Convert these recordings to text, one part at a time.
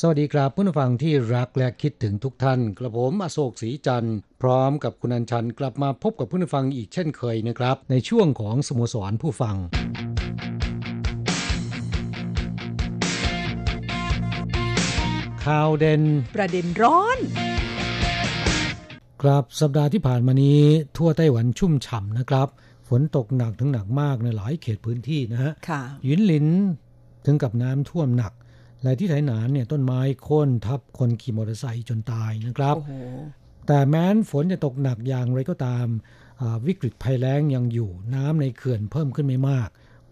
สวัสดีครับผู้ฟังที่รักและคิดถึงทุกท่าน กระผมอโศกศรีจันทร์พร้อมกับคุณอัญชันกลับมาพบกับผู้ฟังอีกเช่นเคยนะครับ ในช่วงของสโมสรผู้ฟังข่าวเด่นประเด็นร้อนครับสัปดาห์ที่ผ่านมานี้ทั่วไต้หวันชุ่มฉ่ำนะครับ ฝนตกหนักถึงหนักมากในหลายเขตพื้นที่นะฮะค่ะหยินหลินถึงกับน้ำท่วมหนัก และที่ไถหนานเนี่ยต้นไม้โค่นทับคนขี่มอเตอร์ไซค์จนตายนะครับโอ้โหแต่แม้นฝนจะตกหนักอย่างไรก็ตามอ่าวิกฤตภัยแล้งยังอยู่น้ำในเขื่อนเพิ่มขึ้นไม่มาก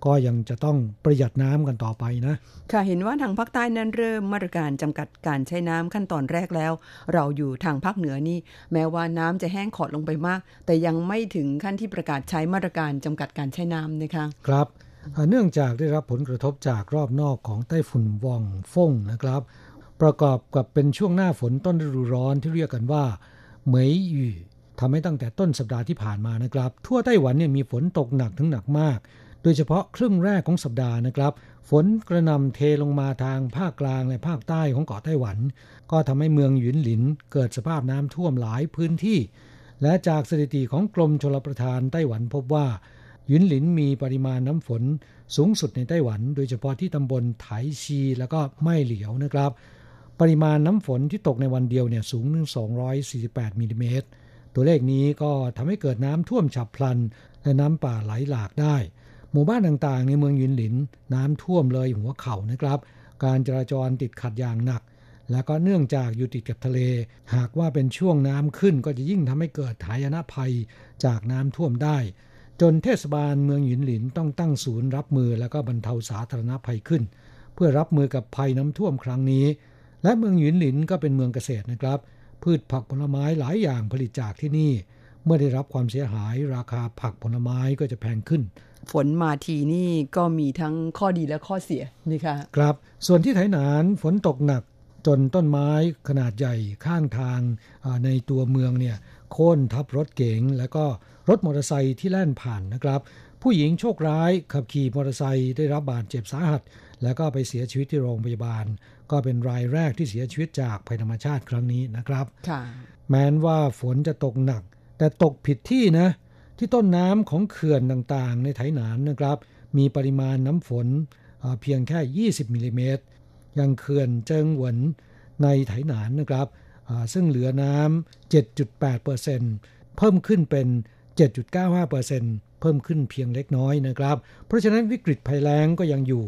ก็ยังจะต้องประหยัดน้ำกันต่อไปนะ ค่ะเห็นว่าทางภาคใต้นั้นเริ่มมาตรการจำกัดการใช้น้ำขั้นตอนแรกแล้ว เราอยู่ทางภาคเหนือนี่ แม้ว่าน้ำจะแห้งขอดลงไปมาก แต่ยังไม่ถึงขั้นที่ประกาศใช้มาตรการจำกัดการใช้น้ำนะคะ ครับอ่า เนื่องจากได้รับผลกระทบจากรอบนอกของไต้ฝุ่นว่องฟงนะครับ ประกอบกับเป็นช่วงหน้าฝนต้นฤดูร้อนที่เรียกกันว่าเหมยหยู่ทำให้ตั้งแต่ต้นสัปดาห์ที่ผ่านมานะครับ ทั่วไต้หวันเนี่ยมีฝนตกหนักถึงหนักมาก โดยเฉพาะครึ่งแรกของสัปดาห์นะครับ ฝนกระนำเทลงมาทางภาคกลางและภาคใต้ของเกาะไต้หวัน ก็ทำให้เมืองหยุนหลิน เกิดสภาพน้ำท่วมหลายพื้นที่ และจากสถิติของกรมชลประทานไต้หวันพบว่า หยุนหลินมีปริมาณน้ำฝนสูงสุดในไต้หวัน โดยเฉพาะที่ตำบลไถชีแล้วก็ไม่เหลียวนะครับ ปริมาณน้ำฝนที่ตกในวันเดียวเนี่ยสูงถึง 248มิลลิเมตร ตัวเลขนี้ก็ทำให้เกิดน้ำท่วมฉับพลัน และน้ำป่าไหลหลากได้ หมู่บ้านต่างๆ ในเมืองหยุนหลินน้ำท่วมเลยหัวเข่านะครับ การจราจรติดขัดอย่างหนัก แล้วก็เนื่องจากอยู่ติดกับทะเล หากว่าเป็นช่วงน้ำขึ้นก็จะยิ่งทำให้เกิดหายนะภัยจากน้ำท่วมได้ จนเทศบาลเมืองหยินหลินต้องตั้งศูนย์รับมือแล้วก็บรรเทาสาธารณภัยขึ้น เพื่อรับมือกับภัยน้ำท่วมครั้งนี้ และเมืองหยินหลินก็เป็นเมืองเกษตรนะครับ พืชผักผลไม้หลายอย่างผลิตจากที่นี่ เมื่อได้รับความเสียหายราคาผักผลไม้ก็จะแพงขึ้น ฝนมาทีนี่ก็มีทั้งข้อดีและข้อเสียนี่ค่ะครับ ส่วนที่ไถหนานฝนตกหนักจนต้นไม้ขนาดใหญ่ข้างทางอ่าในตัวเมืองเนี่ยโค่นทับรถเก๋งแล้วก็ รถมอเตอร์ไซค์ที่แล่นผ่านนะครับ ผู้หญิงโชคร้ายขับขี่มอเตอร์ไซค์ได้รับบาดเจ็บสาหัส แล้วก็ไปเสียชีวิตที่โรงพยาบาล ก็เป็นรายแรกที่เสียชีวิตจากภัยธรรมชาติครั้งนี้นะครับค่ะแม้นว่าฝนจะตกหนัก แต่ตกผิดที่นะ ที่ต้นน้ำของเขื่อนต่างๆ ในไถหนานนะครับ มีปริมาณน้ำฝนอ่าเพียงแค่ 20มิลลิเมตรอย่างเขื่อนเจิงหวนในไถหนานนะครับอ่าซึ่งเหลือน้ำ7.8%เพิ่มขึ้นเป็น 7.95%เพิ่มขึ้นเพียงเล็กน้อยนะครับ เพราะฉะนั้นวิกฤตภัยแล้งก็ยังอยู่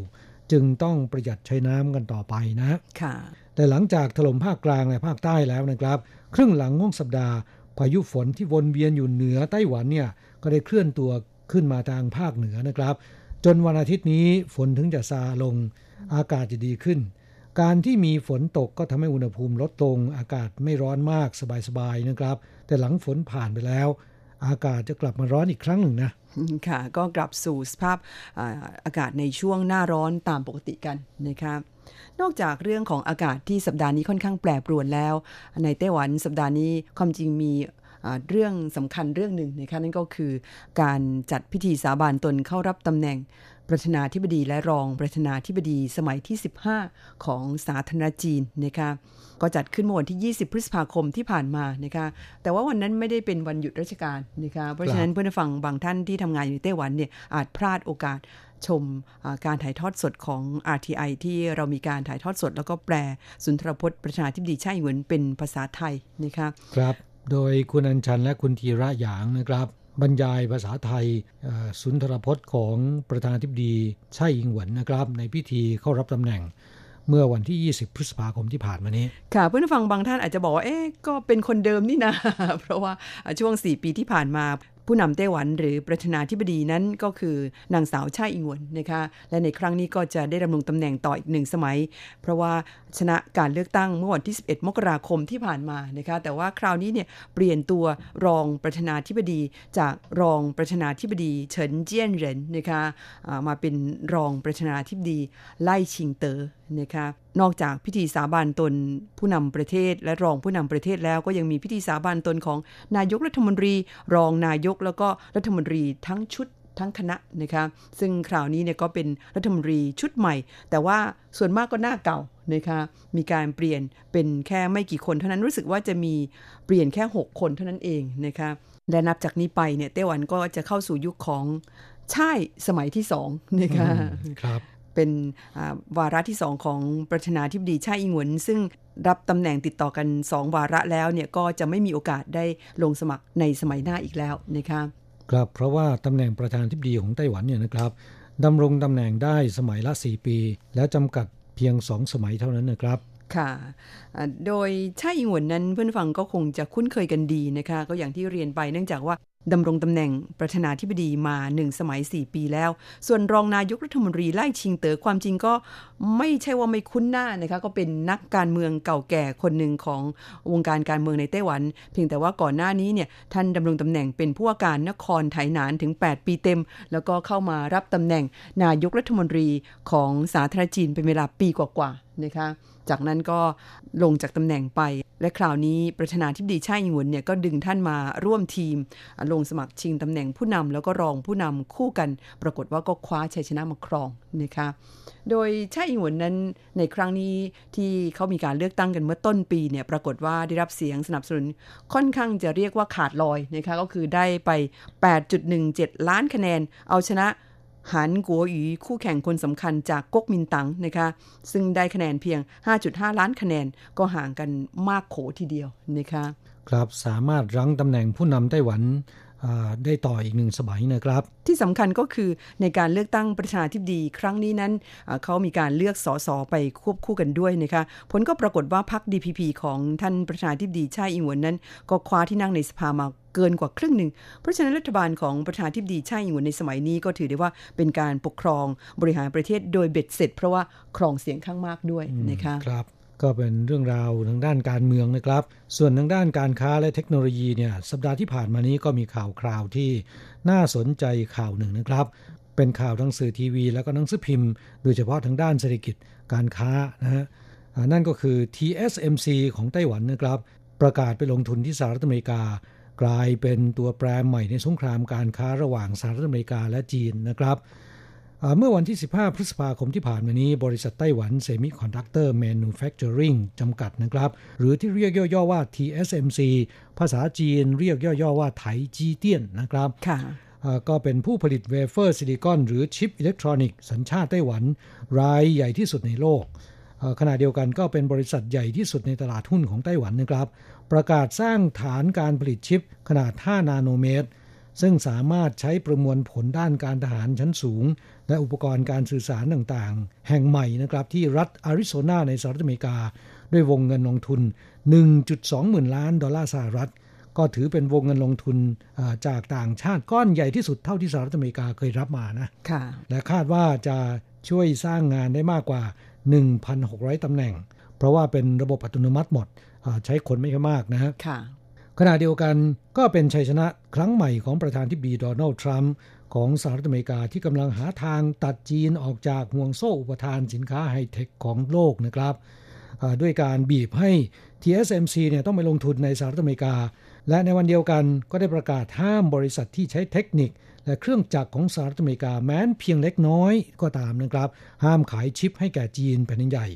จึงต้องประหยัดใช้น้ำกันต่อไปนะค่ะ แต่หลังจากถล่มภาคกลางและภาคใต้แล้วนะครับ ครึ่งหลังของสัปดาห์ พายุฝนที่วนเวียนอยู่เหนือไต้หวันเนี่ยก็ได้เคลื่อนตัวขึ้นมาทางภาคเหนือนะครับ จนวันอาทิตย์นี้ฝนถึงจะซาลง อากาศจะดีขึ้น การที่มีฝนตกก็ทำให้อุณหภูมิลดลง อากาศไม่ร้อนมากสบายๆนะครับ แต่หลังฝนผ่านไปแล้ว อากาศจะกลับมาร้อนอีกครั้งหนึ่งนะค่ะ ก็กลับสู่สภาพอากาศในช่วงหน้าร้อนตามปกติกันนะคะนอกจากเรื่องของอากาศที่สัปดาห์นี้ค่อนข้างแปรปรวนแล้ว ในไต้หวันสัปดาห์นี้ความจริงมีเรื่องสำคัญเรื่องหนึ่งนะคะนั่นก็คือการจัดพิธีสาบานตนเข้ารับตำแหน่ง ประธานาธิบดีและรองประธานาธิบดีสมัยที่ 15 ของสาธารณรัฐจีนนะคะก็จัดขึ้นเมื่อวันที่ 20 พฤษภาคมที่ผ่านมานะคะแต่ว่าวันนั้นไม่ได้เป็นวันหยุดราชการนะคะเพราะฉะนั้นเพื่อนผู้ฟังบางท่านที่ทำงานอยู่ในไต้หวันเนี่ยอาจพลาดโอกาสชมอ่าการถ่ายทอดสดของ RTI ที่เรามีการถ่ายทอดสด แล้วก็แปลสุนทรพจน์ประธานาธิบดีไช่เหวินเป็นภาษาไทยนะคะครับ โดยคุณอัญชันและคุณธีระหยางนะครับ บรรยายภาษาไทยสุนทรพจน์ของประธานาธิบดีไช่อิงหวนนะครับ ในพิธีเข้ารับตำแหน่งเมื่อวันที่ 20 พฤษภาคมที่ผ่านมานี้ ค่ะ เพื่อนฟังบางท่านอาจจะบอกว่า เอ๊ะ ก็เป็นคนเดิมนี่นะ เพราะว่าช่วง 4 ปีที่ผ่านมา ผู้นำไต้หวันหรือประธานาธิบดีนั้นก็คือนางสาวช่อิงหวนนะคะและในครั้งนี้ก็จะได้ดำรงตำแหน่งต่ออีกหนึ่งสมัย เพราะว่าชนะการเลือกตั้งเมื่อวันที่ 11 มกราคมที่ผ่านมานะคะแต่ว่าคราวนี้เนี่ยเปลี่ยนตัวรองประธานาธิบดีจากรองประธานาธิบดีเฉินเจี้ยนเหรินนะคะมาเป็นรองประธานาธิบดีไล่ชิงเตอ๋อนะคะ นอกจากพิธีสาบานตนผู้นำประเทศ และรองผู้นำประเทศแล้วก็ยังมีพิธีสาบานตนของนายกรัฐมนตรี รองนายกแล้วก็รัฐมนตรีทั้งชุดทั้งคณะนะคะซึ่งคราวนี้เนี่ยก็เป็นรัฐมนตรีชุดใหม่ แต่ว่าส่วนมากก็หน้าเก่านะคะมีการเปลี่ยนเป็นแค่ไม่กี่คนเท่านั้นรู้สึกว่าจะมีเปลี่ยนแค่ 6 คนเท่านั้นเองนะคะและนับจากนี้ไปเนี่ยไต้หวันก็จะเข้าสู่ยุคของชายสมัยที่สองนะคะครับ เป็นวาระที่สองของประธานาธิบดีชาอิงหวนซึ่งรับตำแหน่งติดต่อกัน 2 วาระแล้วเนี่ยก็จะไม่มีโอกาสได้ลงสมัครในสมัยหน้าอีกแล้วนะคะครับเพราะว่าตำแหน่งประธานาธิบดีของไต้หวันเนี่ยนะครับดำรงตำแหน่งได้สมัยละ 4 ปี แล้วจำกัดเพียง 2 สมัยเท่านั้นนะครับค่ะ โดยชาอิงหวนนั้นเพื่อนฟังก็คงจะคุ้นเคยกันดีนะคะ ก็อย่างที่เรียนไปเนื่องจากว่า ดำรงตำแหน่งประธานาธิบดีมาหนึ่งสมัย 4 ปีแล้ว ส่วนรองนายกรัฐมนตรีไล่ชิงเต๋อความจริงก็ไม่ใช่ว่าไม่คุ้นหน้านะคะก็เป็นนักการเมืองเก่าแก่คนหนึ่งของวงการการเมืองในไต้หวัน เพียงแต่ว่าก่อนหน้านี้เนี่ยท่านดำรงตำแหน่งเป็นผู้ว่าการนครไถหนานถึง 8 ปีเต็ม แล้วก็เข้ามารับตำแหน่งนายกรัฐมนตรีของสาธารณจีนเป็นเวลาปีกว่าๆนะคะ จากนั้นก็ลงจากตำแหน่งไป และคราวนี้ประธานาธิบดีชาอิงหวนเนี่ยก็ดึงท่านมาร่วมทีม ลงสมัครชิงตำแหน่งผู้นำแล้วก็รองผู้นำคู่กัน ปรากฏว่าก็คว้าชัยชนะมาครองนะคะโดยชาอิงหวนนั้นในครั้งนี้ที่เขามีการเลือกตั้งกันเมื่อต้นปีเนี่ยปรากฏว่าได้รับเสียงสนับสนุนค่อนข้างจะเรียกว่าขาดลอยนะคะก็คือได้ไป 8.17 ล้านคะแนน เอาชนะ หันกัวหยีคู่แข่งคนสำคัญจากก๊กมินตั๋งนะคะ ซึ่งได้คะแนนเพียง 5.5 ล้านคะแนนก็ห่างกันมากโขทีเดียวนะคะ ครับสามารถรั้งตำแหน่งผู้นำไต้หวันได้ต่ออีกหนึ่งสมัยนะครับ ที่สำคัญก็คือในการเลือกตั้งประธานาธิบดีครั้งนี้นั้น เขามีการเลือกสสไปควบคู่กันด้วยนะคะผลก็ปรากฏว่าพรรค DPP ของท่านประธานาธิบดีชาอิงหวนนั้น ก็คว้าที่นั่งในสภามาเกินกว่าครึ่งหนึ่ง เพราะฉะนั้นรัฐบาลของประธานาธิบดีชาอิงหวนในสมัยนี้ก็ถือได้ว่าเป็นการปกครองบริหารประเทศโดยเบ็ดเสร็จ เพราะว่าครองเสียงข้างมากด้วยนะคะครับ ก็เป็นเรื่องราวทางด้านการเมืองนะครับ ส่วนทางด้านการค้าและเทคโนโลยีเนี่ยสัปดาห์ที่ผ่านมานี้ก็มีข่าวคราวที่น่าสนใจข่าวหนึ่งนะครับ เป็นข่าวทั้งสื่อทีวี แล้วก็หนังสือพิมพ์ โดยเฉพาะทางด้านเศรษฐกิจการค้านะฮะนั่นก็คือ TSMC ของไต้หวันนะครับ ประกาศไปลงทุนที่สหรัฐอเมริกา กลายเป็นตัวแปรใหม่ในสงครามการค้าระหว่างสหรัฐอเมริกาและจีนนะครับ เมื่อวันที่ 15 พฤษภาคมที่ผ่านมานี้ บริษัทไต้หวันเซมิคอนดักเตอร์แมนูแฟคเจอริงจำกัดนะครับ หรือที่เรียกย่อๆว่า TSMC ภาษาจีนเรียกย่อๆว่า台積電 นะครับค่ะก็เป็นผู้ผลิตเวเฟอร์ซิลิคอนหรือชิปอิเล็กทรอนิกส์สัญชาติไต้หวัน รายใหญ่ที่สุดในโลก ขณะเดียวกันก็เป็นบริษัทใหญ่ที่สุดในตลาดหุ้นของไต้หวันนะครับ ประกาศสร้างฐานการผลิตชิปขนาด 5 นาโนเมตร ซึ่งสามารถใช้ประมวลผลด้านการทหารชั้นสูง และอุปกรณ์การสื่อสารต่างๆ แห่งใหม่นะครับ ที่รัฐอาริโซนาในสหรัฐอเมริกา ด้วยวงเงินลงทุน 1.2 หมื่นล้านดอลลาร์สหรัฐ ก็ถือเป็นวงเงินลงทุนจากต่างชาติก้อนใหญ่ที่สุดเท่าที่สหรัฐอเมริกาเคยรับมานะฮะและคาดว่าจะช่วยสร้างงานได้มากกว่า 1,600ตำแหน่ง เพราะว่าเป็นระบบอัตโนมัติหมดใช้คนไม่ค่อยมากนะฮะ ขณะเดียวกันก็เป็นชัยชนะครั้งใหม่ของประธานาธิบดีโดนัลด์ทรัมป์ของสหรัฐอเมริกาที่กำลังหาทางตัดจีนออกจากห่วงโซ่อุปทานสินค้าไฮเทคของโลกนะครับด้วยการบีบให้ TSMC เนี่ยต้องไปลงทุนในสหรัฐอเมริกา และในวันเดียวกันก็ได้ประกาศห้ามบริษัทที่ใช้เทคนิค และเครื่องจักรของสหรัฐอเมริกาแม้นเพียงเล็กน้อยก็ตามนะครับ ห้ามขายชิปให้แก่จีนแผ่นใหญ่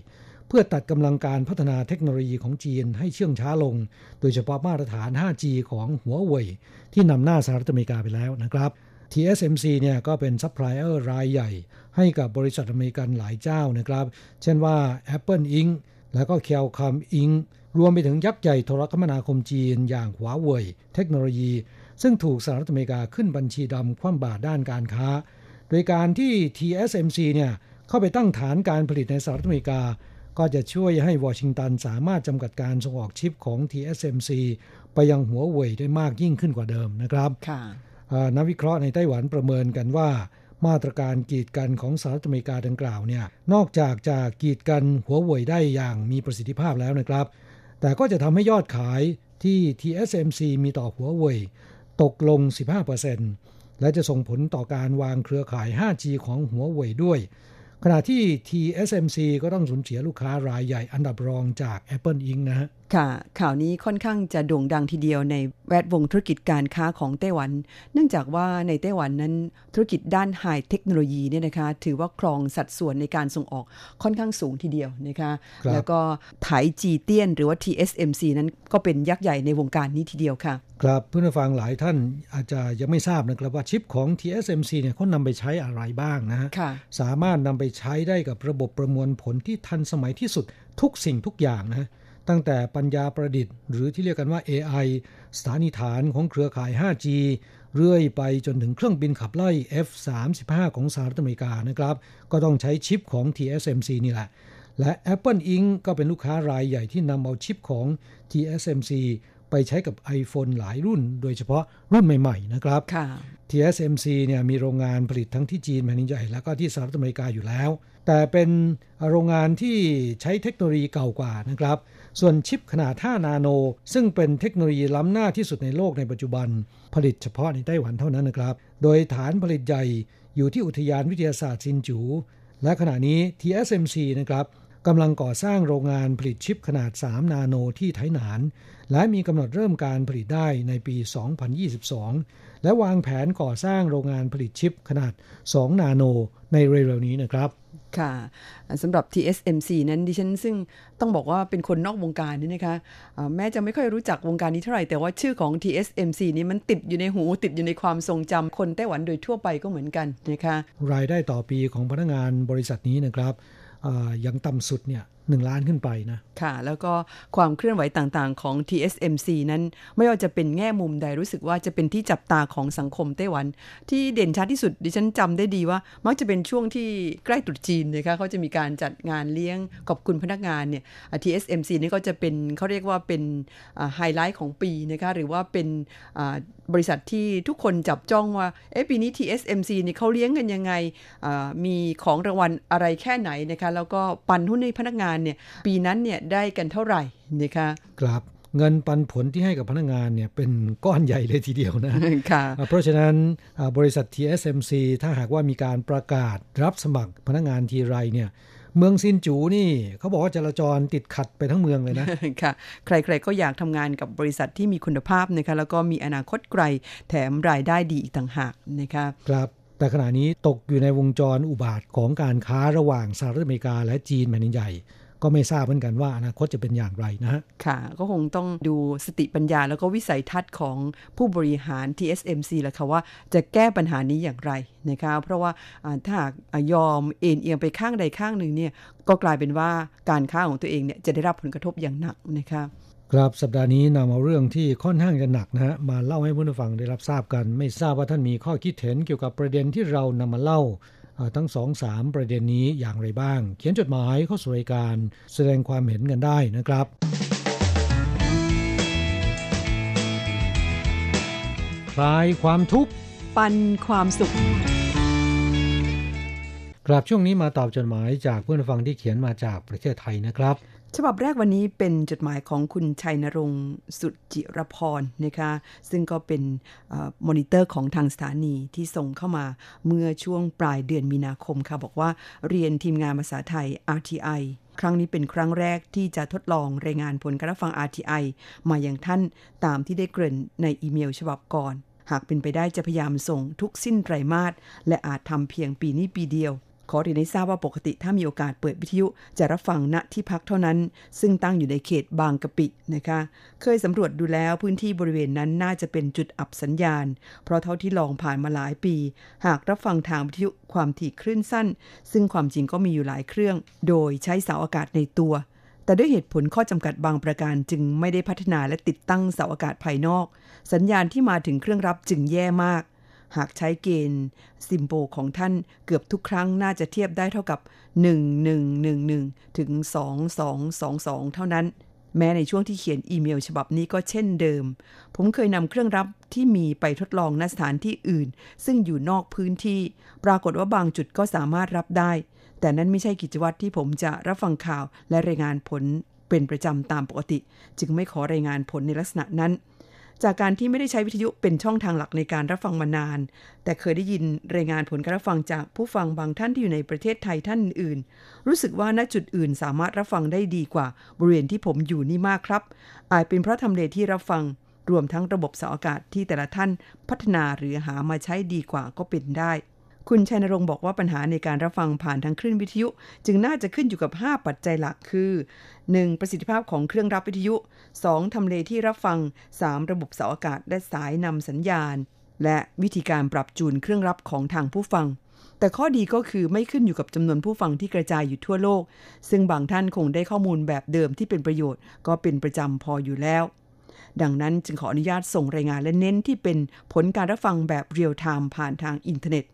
เพื่อตัดกำลังการพัฒนาเทคโนโลยีของจีนให้เชื่องช้าลง โดยเฉพาะมาตรฐาน 5G ของหัวเว่ยที่นำหน้าสหรัฐอเมริกาไปแล้วนะครับ TSMC เนี่ยก็เป็นซัพพลายเออร์รายใหญ่ ให้กับบริษัทอเมริกันหลายเจ้านะครับ เช่นว่า Apple Inc. แล้วก็ Qualcomm Inc. รวมไปถึงยักษ์ใหญ่โทรคมนาคมจีนอย่างหัวเว่ยเทคโนโลยี ซึ่งถูกสหรัฐอเมริกาขึ้นบัญชีดำคว่ำบาตรด้านการค้า โดยการที่ TSMC เนี่ยเข้าไปตั้งฐานการผลิตในสหรัฐอเมริกา ก็จะช่วยให้วอชิงตันสามารถจำกัดการส่งออกชิปของ TSMC ไปยังหัวเว่ยได้มากยิ่งขึ้นกว่าเดิมนะครับค่ะนักวิเคราะห์ในไต้หวันประเมินกันว่า มาตรการกีดกันของสหรัฐอเมริกาดังกล่าวเนี่ยนอกจากจะกีดกันหัวเว่ยได้อย่างมีประสิทธิภาพแล้วนะครับ แต่ก็จะทำให้ยอดขายที่ TSMC มีต่อหัวเว่ยตกลง 15%และจะส่งผลต่อการวางเครือข่าย 5G ของหัวเว่ยด้วย ขณะที่ TSMC ก็ต้องสูญเสียลูกค้ารายใหญ่อันดับรองจาก Apple Inc. นะฮะ ค่ะ ข่าวนี้ค่อนข้างจะโด่งดังทีเดียวในแวดวงธุรกิจการค้าของไต้หวัน เนื่องจากว่าในไต้หวันนั้นธุรกิจด้านไฮเทคโนโลยีเนี่ยนะคะ ถือว่าครองสัดส่วนในการส่งออกค่อนข้างสูงทีเดียวนะคะครับแล้วก็ไถจีเตียน หรือว่า TSMC นั้นก็เป็นยักษ์ใหญ่ในวงการนี้ทีเดียวค่ะ ครับเพื่อนผู้ฟังหลายท่านอาจจะยังไม่ทราบนะครับว่าชิปของ TSMC เนี่ยเขานำไปใช้อะไรบ้างนะฮะค่ะสามารถนำไปใช้ได้กับระบบประมวลผลที่ทันสมัยที่สุดทุกสิ่งทุกอย่างนะ ตั้งแต่ปัญญาประดิษฐ์ หรือที่เรียกกันว่า AI สถานีฐานของเครือข่าย 5G เรื่อยไปจนถึงเครื่องบินขับไล่ F-35 ของสหรัฐอเมริกานะครับ ก็ต้องใช้ชิปของ TSMC นี่แหละ และ Apple Inc. ก็เป็นลูกค้ารายใหญ่ที่นำเอาชิปของ TSMC ไปใช้กับ iPhone หลายรุ่น โดยเฉพาะรุ่นใหม่ ๆ นะครับค่ะ TSMC เนี่ยมีโรงงานผลิตทั้งที่จีนแผ่นดินใหญ่แล้วก็ที่สหรัฐอเมริกาอยู่แล้ว แต่เป็นโรงงานที่ใช้เทคโนโลยีเก่ากว่านะครับ ส่วนชิปขนาด 5 นาโน ซึ่งเป็นเทคโนโลยีล้ำหน้าที่สุดในโลกในปัจจุบัน ผลิตเฉพาะในไต้หวันเท่านั้นนะครับ โดยฐานผลิตใหญ่อยู่ที่อุทยานวิทยาศาสตร์ซินจู และขณะนี้ TSMC นะครับกำลังก่อสร้างโรงงานผลิตชิปขนาด 3 นาโนที่ไทหนาน และมีกำหนดเริ่มการผลิตได้ในปี 2022 และวางแผนก่อสร้างโรงงานผลิตชิปขนาด 2 นาโนในเร็วๆนี้นะครับ ค่ะสำหรับ TSMC นั้นดิฉันซึ่งต้องบอกว่าเป็นคนนอกวงการนี่นะคะแม้จะไม่ค่อยรู้จักวงการนี้เท่าไหร่ แต่ว่าชื่อของ TSMC นี้มันติดอยู่ในหู ติดอยู่ในความทรงจำคนไต้หวันโดยทั่วไปก็เหมือนกันนะคะรายได้ต่อปีของพนักงานบริษัทนี้นะครับยังต่ำสุดเนี่ย หล้านขึ้นไปนะ ค่ะ แล้วก็ความเคลื่อนไหวต่างๆ ของ TSMC นั้นไม่ว่าจะเป็นแง่มุมใดรู้สึกว่าจะเป็นที่จับตาของสังคมไต้หวัน ที่เด่นชัดที่สุดดิฉันจำได้ดีว่า มักจะเป็นช่วงที่ใกล้ตรุษจีนนะคะเขาจะมีการจัดงานเลี้ยงขอบคุณพนักงานเนี่ย TSMC นี่ก็จะเป็นเขาเรียกว่าเป็นไฮไลท์ของปีนะคะหรือว่าเป็นบริษัทที่ทุกคนจับจ้องว่าเอ๊ะปีนี้ TSMC นี่เขาเลี้ยงกันยังไงมีของรางวัลอะไรแค่ไหนนะคะแล้วก็ปันหุ้นให้พนักงานเนี่ยปีนั้นเนี่ยได้กันเท่าไหร่นะคะครับเงินปันผลที่ให้กับพนักงานเนี่ยเป็นก้อนใหญ่เลยทีเดียวนะค่ะอ่าเพราะฉะนั้นอ่าบริษัท TSMC ถ้าหากว่ามีการประกาศรับสมัครพนักงานทีไรเนี่ยเมืองซินจูนี่เขาบอกว่าจราจรติดขัดไปทั้งเมืองเลยนะ ค่ะ ใครๆก็อยากทำงานกับบริษัทที่มีคุณภาพนะคะแล้วก็มีอนาคตไกลแถมรายได้ดีอีกต่างหากนะคะครับแต่ขณะนี้ตกอยู่ในวงจรอุบาทของการค้าระหว่างสหรัฐอเมริกาและจีนแผ่นดินใหญ่ ก็ไม่ทราบเหมือนกันว่าอนาคตจะเป็นอย่างไรนะฮะ ค่ะ ก็คงต้องดูสติปัญญาแล้วก็วิสัยทัศน์ของผู้บริหาร TSMC แหละค่ะว่าจะแก้ปัญหานี้อย่างไรนะคะเพราะว่าอ่าถ้าหากอ่ายอมเอ็นเอียงไปข้างใดข้างหนึ่งเนี่ยก็กลายเป็นว่าการค้าของตัวเองเนี่ยจะได้รับผลกระทบอย่างหนักนะคะครับสัปดาห์นี้นำเอาเรื่องที่ค่อนข้างจะหนักนะฮะมาเล่าให้ผู้ฟังได้รับทราบกัน ไม่ทราบว่าท่านมีข้อคิดเห็นเกี่ยวกับประเด็นที่เรานำมาเล่าอ่า ทั้งสองสามประเด็นนี้อย่างไรบ้าง เขียนจดหมายเข้าสู่รายการแสดงความเห็นกันได้นะครับคลายความทุกข์ปันความสุขกลับช่วงนี้มาตอบจดหมายจากผู้ฟังที่เขียนมาจากประเทศไทยนะครับ ฉบับแรกวันนี้เป็นจดหมายของคุณชัยนรงค์สุจิรพรนะคะ ซึ่งก็เป็นอมอนิเตอร์ของทางสถานีที่ส่งเข้ามาเมื่อช่วงปลายเดือนมีนาคมค่ะ บอกว่าเรียนทีมงานภาษาไทย RTI ครั้งนี้เป็นครั้งแรกที่จะทดลองรายงานผลการรับฟัง RTI มาอย่างท่านตามที่ได้เกริ่นในอีเมลฉบับก่อน หากเป็นไปได้จะพยายามส่งทุกสิ้นไตรมาสและอาจทำเพียงปีนี้ปีเดียว ขอเรียนให้ทราบว่าปกติถ้ามีโอกาสเปิดวิทยุ จะรับฟังณที่พักเท่านั้น ซึ่งตั้งอยู่ในเขตบางกะปินะคะ เคยสำรวจดูแล้วพื้นที่บริเวณนั้นน่าจะเป็นจุดอับสัญญาณ เพราะเท่าที่ลองผ่านมาหลายปี หากรับฟังทางวิทยุความถี่คลื่นสั้น ซึ่งความจริงก็มีอยู่หลายเครื่อง โดยใช้เสาอากาศในตัวแแต่ด้วยเหตุผลข้อจำกัดบางประการจึงไม่ได้พัฒนาและติดตั้งเสาอากาศภายนอก สัญญาณที่มาถึงเครื่องรับจึงแย่มาก หากใช้เกณฑ์ซิมโบของท่านเกือบทุกครั้งน่าจะเทียบได้เท่ากับ 1111 ถึง 2222 เท่านั้น แม้ในช่วงที่เขียนอีเมลฉบับนี้ก็เช่นเดิม ผมเคยนำเครื่องรับที่มีไปทดลองณสถานที่อื่น ซึ่งอยู่นอกพื้นที่ ปรากฏว่าบางจุดก็สามารถรับได้ แต่นั้นไม่ใช่กิจวัตรที่ผมจะรับฟังข่าวและรายงานผลเป็นประจำตามปกติ จึงไม่ขอรายงานผลในลักษณะนั้น จากการที่ไม่ได้ใช้วิทยุเป็นช่องทางหลักในการรับฟังมานาน แต่เคยได้ยินรายงานผลการรับฟังจากผู้ฟังบางท่านที่อยู่ในประเทศไทยท่านอื่น รู้สึกว่าณจุดอื่นสามารถรับฟังได้ดีกว่าบริเวณที่ผมอยู่นี่มากครับ อาจเป็นเพราะทำเลที่รับฟังรวมทั้งระบบเสาอากาศที่แต่ละท่านพัฒนาหรือหามาใช้ดีกว่าก็เป็นได้ คุณชัยนรงค์บอกว่าปัญหาในการรับฟังผ่านทางคลื่นวิทยุ จึงน่าจะขึ้นอยู่กับ 5 ปัจจัยหลักคือ 1. ประสิทธิภาพของเครื่องรับวิทยุ 2. ทำเลที่รับฟัง 3. ระบบเสาอากาศและสายนำสัญญาณ และวิธีการปรับจูนเครื่องรับของทางผู้ฟัง แต่ข้อดีก็คือไม่ขึ้นอยู่กับจำนวนผู้ฟังที่กระจายอยู่ทั่วโลก ซึ่งบางท่านคงได้ข้อมูลแบบเดิมที่เป็นประโยชน์ ก็เป็นประจำพออยู่แล้วดังนั้นจึงขออนุญาตส่งรายงานและเน้นที่เป็นผลการรับฟังแบบเรียลไทม์ผ่านทางอินเทอร์เน็ต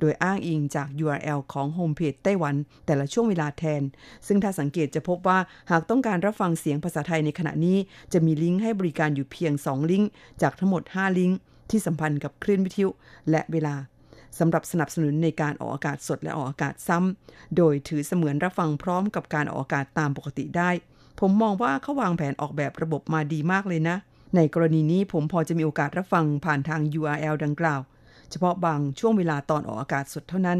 โดยอ้างอิงจาก URL ของโฮมเพจไต้หวัน แต่ละช่วงเวลาแทน ซึ่งถ้าสังเกตจะพบว่าหากต้องการรับฟังเสียงภาษาไทยในขณะนี้ จะมีลิงก์ให้บริการอยู่เพียง 2 ลิงก์ จากทั้งหมด 5 ลิงก์ ที่สัมพันธ์กับคลื่นวิทยุ และเวลาสำหรับสนับสนุนในการออกอากาศสดและออกอากาศซ้ำ โดยถือเสมือนรับฟังพร้อมกับการออกอากาศตามปกติได้ ผมมองว่าเขาวางแผนออกแบบระบบมาดีมากเลยนะ ในกรณีนี้ผมพอจะมีโอกาสรับฟังผ่านทาง URL ดังกล่าว เฉพาะบางช่วงเวลาตอนออกอากาศสดเท่านั้น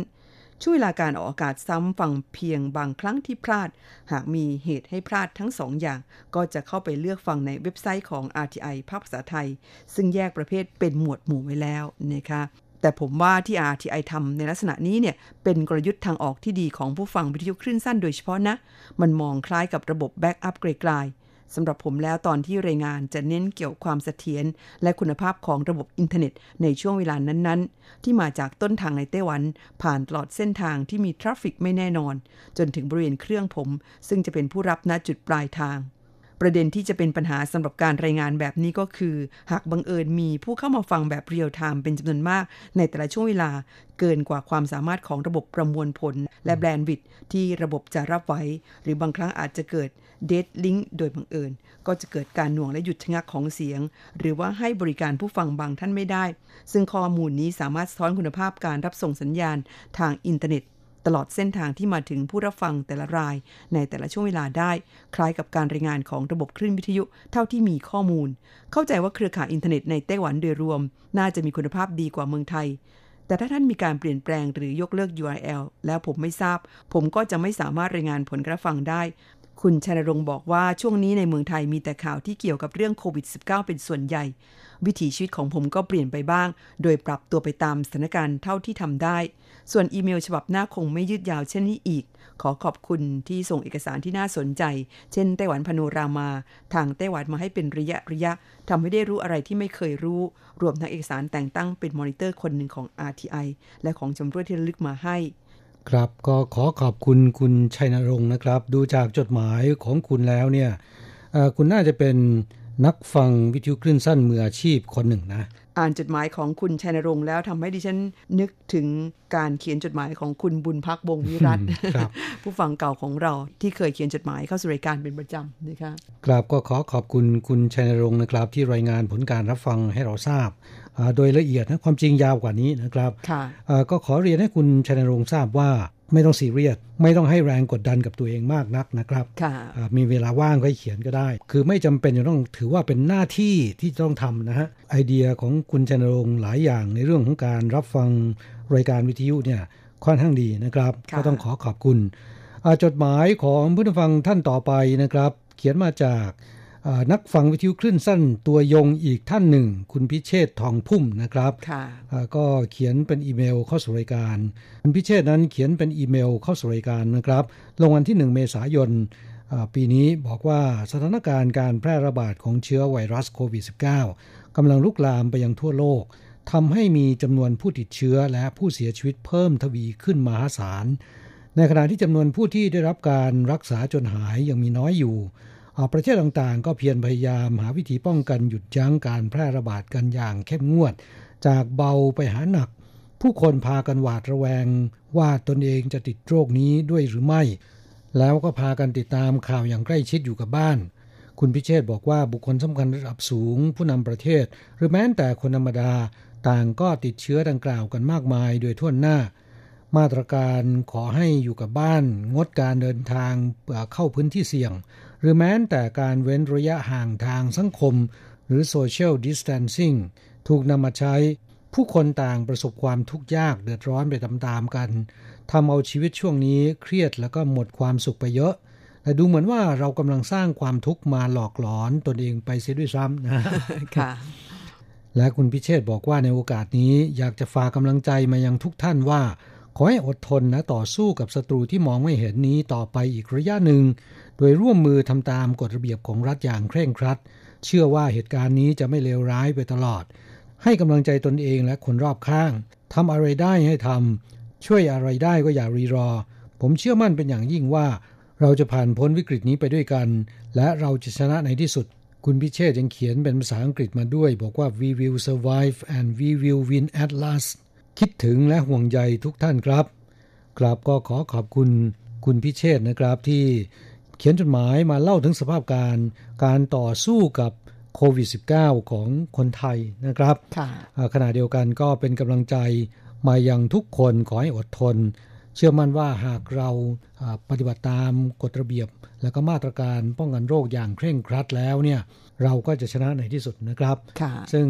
ช่วงเวลาการออกอากาศซ้ำฟังเพียงบางครั้งที่พลาด หากมีเหตุให้พลาดทั้งสองอย่าง ก็จะเข้าไปเลือกฟังในเว็บไซต์ของ RTI ภาคภาษาไทย ซึ่งแยกประเภทเป็นหมวดหมู่ไว้แล้วนะคะแต่ผมว่าที่ RTI ทำในลักษณะนี้เนี่ยเป็นกลยุทธ์ทางออกที่ดีของผู้ฟังวิทยุคลื่นสั้นโดยเฉพาะนะ มันมองคล้ายกับระบบ backup ไกลๆ สำหรับผมแล้วตอนที่รายงานจะเน้นเกี่ยวความเสถียรและคุณภาพของระบบอินเทอร์เน็ตในช่วงเวลานั้นๆ ที่มาจากต้นทางในไต้หวัน ผ่านตลอดเส้นทางที่มี traffic ไม่แน่นอน จนถึงบริเวณเครื่องผม ซึ่งจะเป็นผู้รับณจุดปลายทาง ประเด็นที่จะเป็นปัญหาสำหรับการรายงานแบบนี้ก็คือ หากบังเอิญมีผู้เข้ามาฟังแบบเรียลไทม์เป็นจำนวนมาก ในแต่ละช่วงเวลาเกินกว่าความสามารถของระบบประมวลผล และ bandwidth ที่ระบบจะรับไว้ หรือบางครั้งอาจจะเกิด dead link โดยบังเอิญ ก็จะเกิดการหน่วงและหยุดชะงักของเสียง หรือว่าให้บริการผู้ฟังบางท่านไม่ได้ ซึ่งข้อมูลนี้สามารถสะท้อนคุณภาพการรับส่งสัญญาณทางอินเทอร์เน็ต ตลอดเส้นทางที่มาถึงผู้รับฟังแต่ละราย ในแต่ละช่วงเวลาได้ คล้ายกับการรายงานของระบบคลื่นวิทยุเท่าที่มีข้อมูล เข้าใจว่าเครือข่ายอินเทอร์เน็ตในไต้หวันโดยรวม น่าจะมีคุณภาพดีกว่าเมืองไทย แต่ถ้าท่านมีการเปลี่ยนแปลงหรือยกเลิก URL แล้วผมไม่ทราบ ผมก็จะไม่สามารถรายงานผลการฟังได้คุณชนรงค์บอกว่าช่วงนี้ในเมืองไทยมีแต่ข่าวที่เกี่ยวกับเรื่องโควิด -19 เป็นส่วนใหญ่ วิถีชีวิตของผมก็เปลี่ยนไปบ้าง โดยปรับตัวไปตามสถานการณ์เท่าที่ทำได้ ส่วนอีเมลฉบับหน้าคงไม่ยืดยาวเช่นนี้อีก ขอขอบคุณที่ส่งเอกสารที่น่าสนใจ เช่นไต้หวันพโนรามา ทางไต้หวันมาให้เป็นระยะระยะทำให้ได้รู้อะไรที่ไม่เคยรู้ รวมทั้งเอกสารแต่งตั้งเป็นมอนิเตอร์คนหนึ่งของ RTI และของจำรวดที่ระลึกมาให้ ครับก็ขอขอบคุณคุณชัยนรงค์นะครับ ดูจากจดหมายของคุณแล้วเนี่ยคุณน่าจะเป็นนักฟังวิทยุคลื่นสั้นมืออาชีพคนหนึ่งนะ อ่านจดหมายของคุณชัยนรงค์แล้วทำให้ดิฉันนึกถึงการเขียนจดหมายของคุณบุญพักบงวิรัตครับผู้ฟังเก่าของเราที่เคยเขียนจดหมายเข้าสู่รายการเป็นประจำนะคะครับก็ขอขอบคุณคุณชัยนรงค์นะครับ ที่รายงานผลการรับฟังให้เราทราบอ่าโดยละเอียดนะความจริงยาวกว่านี้นะครับค่ะอ่าก็ขอเรียนให้คุณชัยนรงค์ทราบว่า ไม่ต้องซีเรียสไม่ต้องให้แรงกดดันกับตัวเองมากนักนะครับค่ะอ่ามีเวลาว่างก็เขียนก็ได้ คือไม่จำเป็นจะต้องถือว่าเป็นหน้าที่ที่ต้องทำนะฮะไอเดียของคุณชัยนรงค์หลายอย่างในเรื่องของการรับฟังรายการวิทยุเนี่ยค่อนข้างดีนะครับค่ะก็ต้องขอขอบคุณอ่าจดหมายของผู้ฟังท่านต่อไปนะครับ เขียนมาจากอ่า นักฟังวิทยุคลื่นสั้นตัวยงอีกท่านหนึ่ง คุณพิเชษฐ์ทองพุ่มนะครับค่ะอ่าก็เขียนเป็นอีเมลเข้าสู่รายการ คุณพิเชษฐ์นั้นเขียนเป็นอีเมลเข้าสู่รายการนะครับ ลงวันที่ 1 เมษายนอ่าปีนี้บอกว่าสถานการณ์การแพร่ระบาดของเชื้อไวรัสโควิด -19 กำลังลุกลามไปยังทั่วโลกทำให้มีจำนวนผู้ติดเชื้อและผู้เสียชีวิตเพิ่มทวีขึ้นมหาศาล ในขณะที่จำนวนผู้ที่ได้รับการรักษาจนหายยังมีน้อยอยู่ ประเทศต่างๆ ก็เพียรพยายามหาวิธีป้องกันหยุดยั้งการแพร่ระบาดกันอย่างเข้มงวด จากเบาไปหาหนัก ผู้คนพากันหวาดระแวง ว่าตนเองจะติดโรคนี้ด้วยหรือไม่ แล้วก็พากันติดตามข่าวอย่างใกล้ชิดอยู่กับบ้าน คุณพิเชษบอกว่าบุคคลสำคัญระดับสูง ผู้นำประเทศ หรือแม้แต่คนธรรมดาต่างก็ติดเชื้อดังกล่าวกันมากมายโดยทั่วหน้า มาตรการขอให้อยู่กับบ้าน งดการเดินทางเข้าพื้นที่เสี่ยง รือแม้แต่การเว้นระยะห่างทางสังคม หรือ social distancing ถูกนำมาใช้ ผู้คนต่างประสบความทุกข์ยากเดือดร้อนไปตามๆกันทำเอาชีวิตช่วงนี้เครียดแล้วก็หมดความสุขไปเยอะแต่ดูเหมือนว่าเรากำลังสร้างความทุกข์มาหลอกหลอนตนเองไปเสียด้วยซ้ำนะค่ะ และคุณพิเชษบอกว่าในโอกาสนี้อยากจะฝากกำลังใจมายังทุกท่านว่า ขอให้อดทนนะต่อสู้กับศัตรูที่มองไม่เห็นนี้ต่อไปอีกระยะหนึ่ง โดยร่วมมือทำตามกฎระเบียบของรัฐอย่างเคร่งครัด เชื่อว่าเหตุการณ์นี้จะไม่เลวร้ายไปตลอด ให้กำลังใจตนเองและคนรอบข้างทำอะไรได้ให้ทำช่วยอะไรได้ก็อย่ารีรอ ผมเชื่อมั่นเป็นอย่างยิ่งว่า เราจะผ่านพ้นวิกฤตนี้ไปด้วยกัน และเราจะชนะในที่สุด คุณพิเชษยังเขียนเป็นภาษาอังกฤษมาด้วย บอกว่า we will survive and we will win at last คิดถึงและห่วงใยทุกท่านครับ ครับก็ขอขอบคุณคุณพิเชษนะครับที่เขียนจดหมายมาเล่าถึงสภาพการการต่อสู้กับโควิด -19 ของคนไทยนะครับขณะเดียวกันก็เป็นกำลังใจมายังทุกคนขอให้อดทน เชื่อมั่นว่าหากเราปฏิบัติตามกฎระเบียบ และก็มาตรการป้องกันโรคอย่างเคร่งครัดแล้วเนี่ย เราก็จะชนะในที่สุดนะครับ ซึ่ง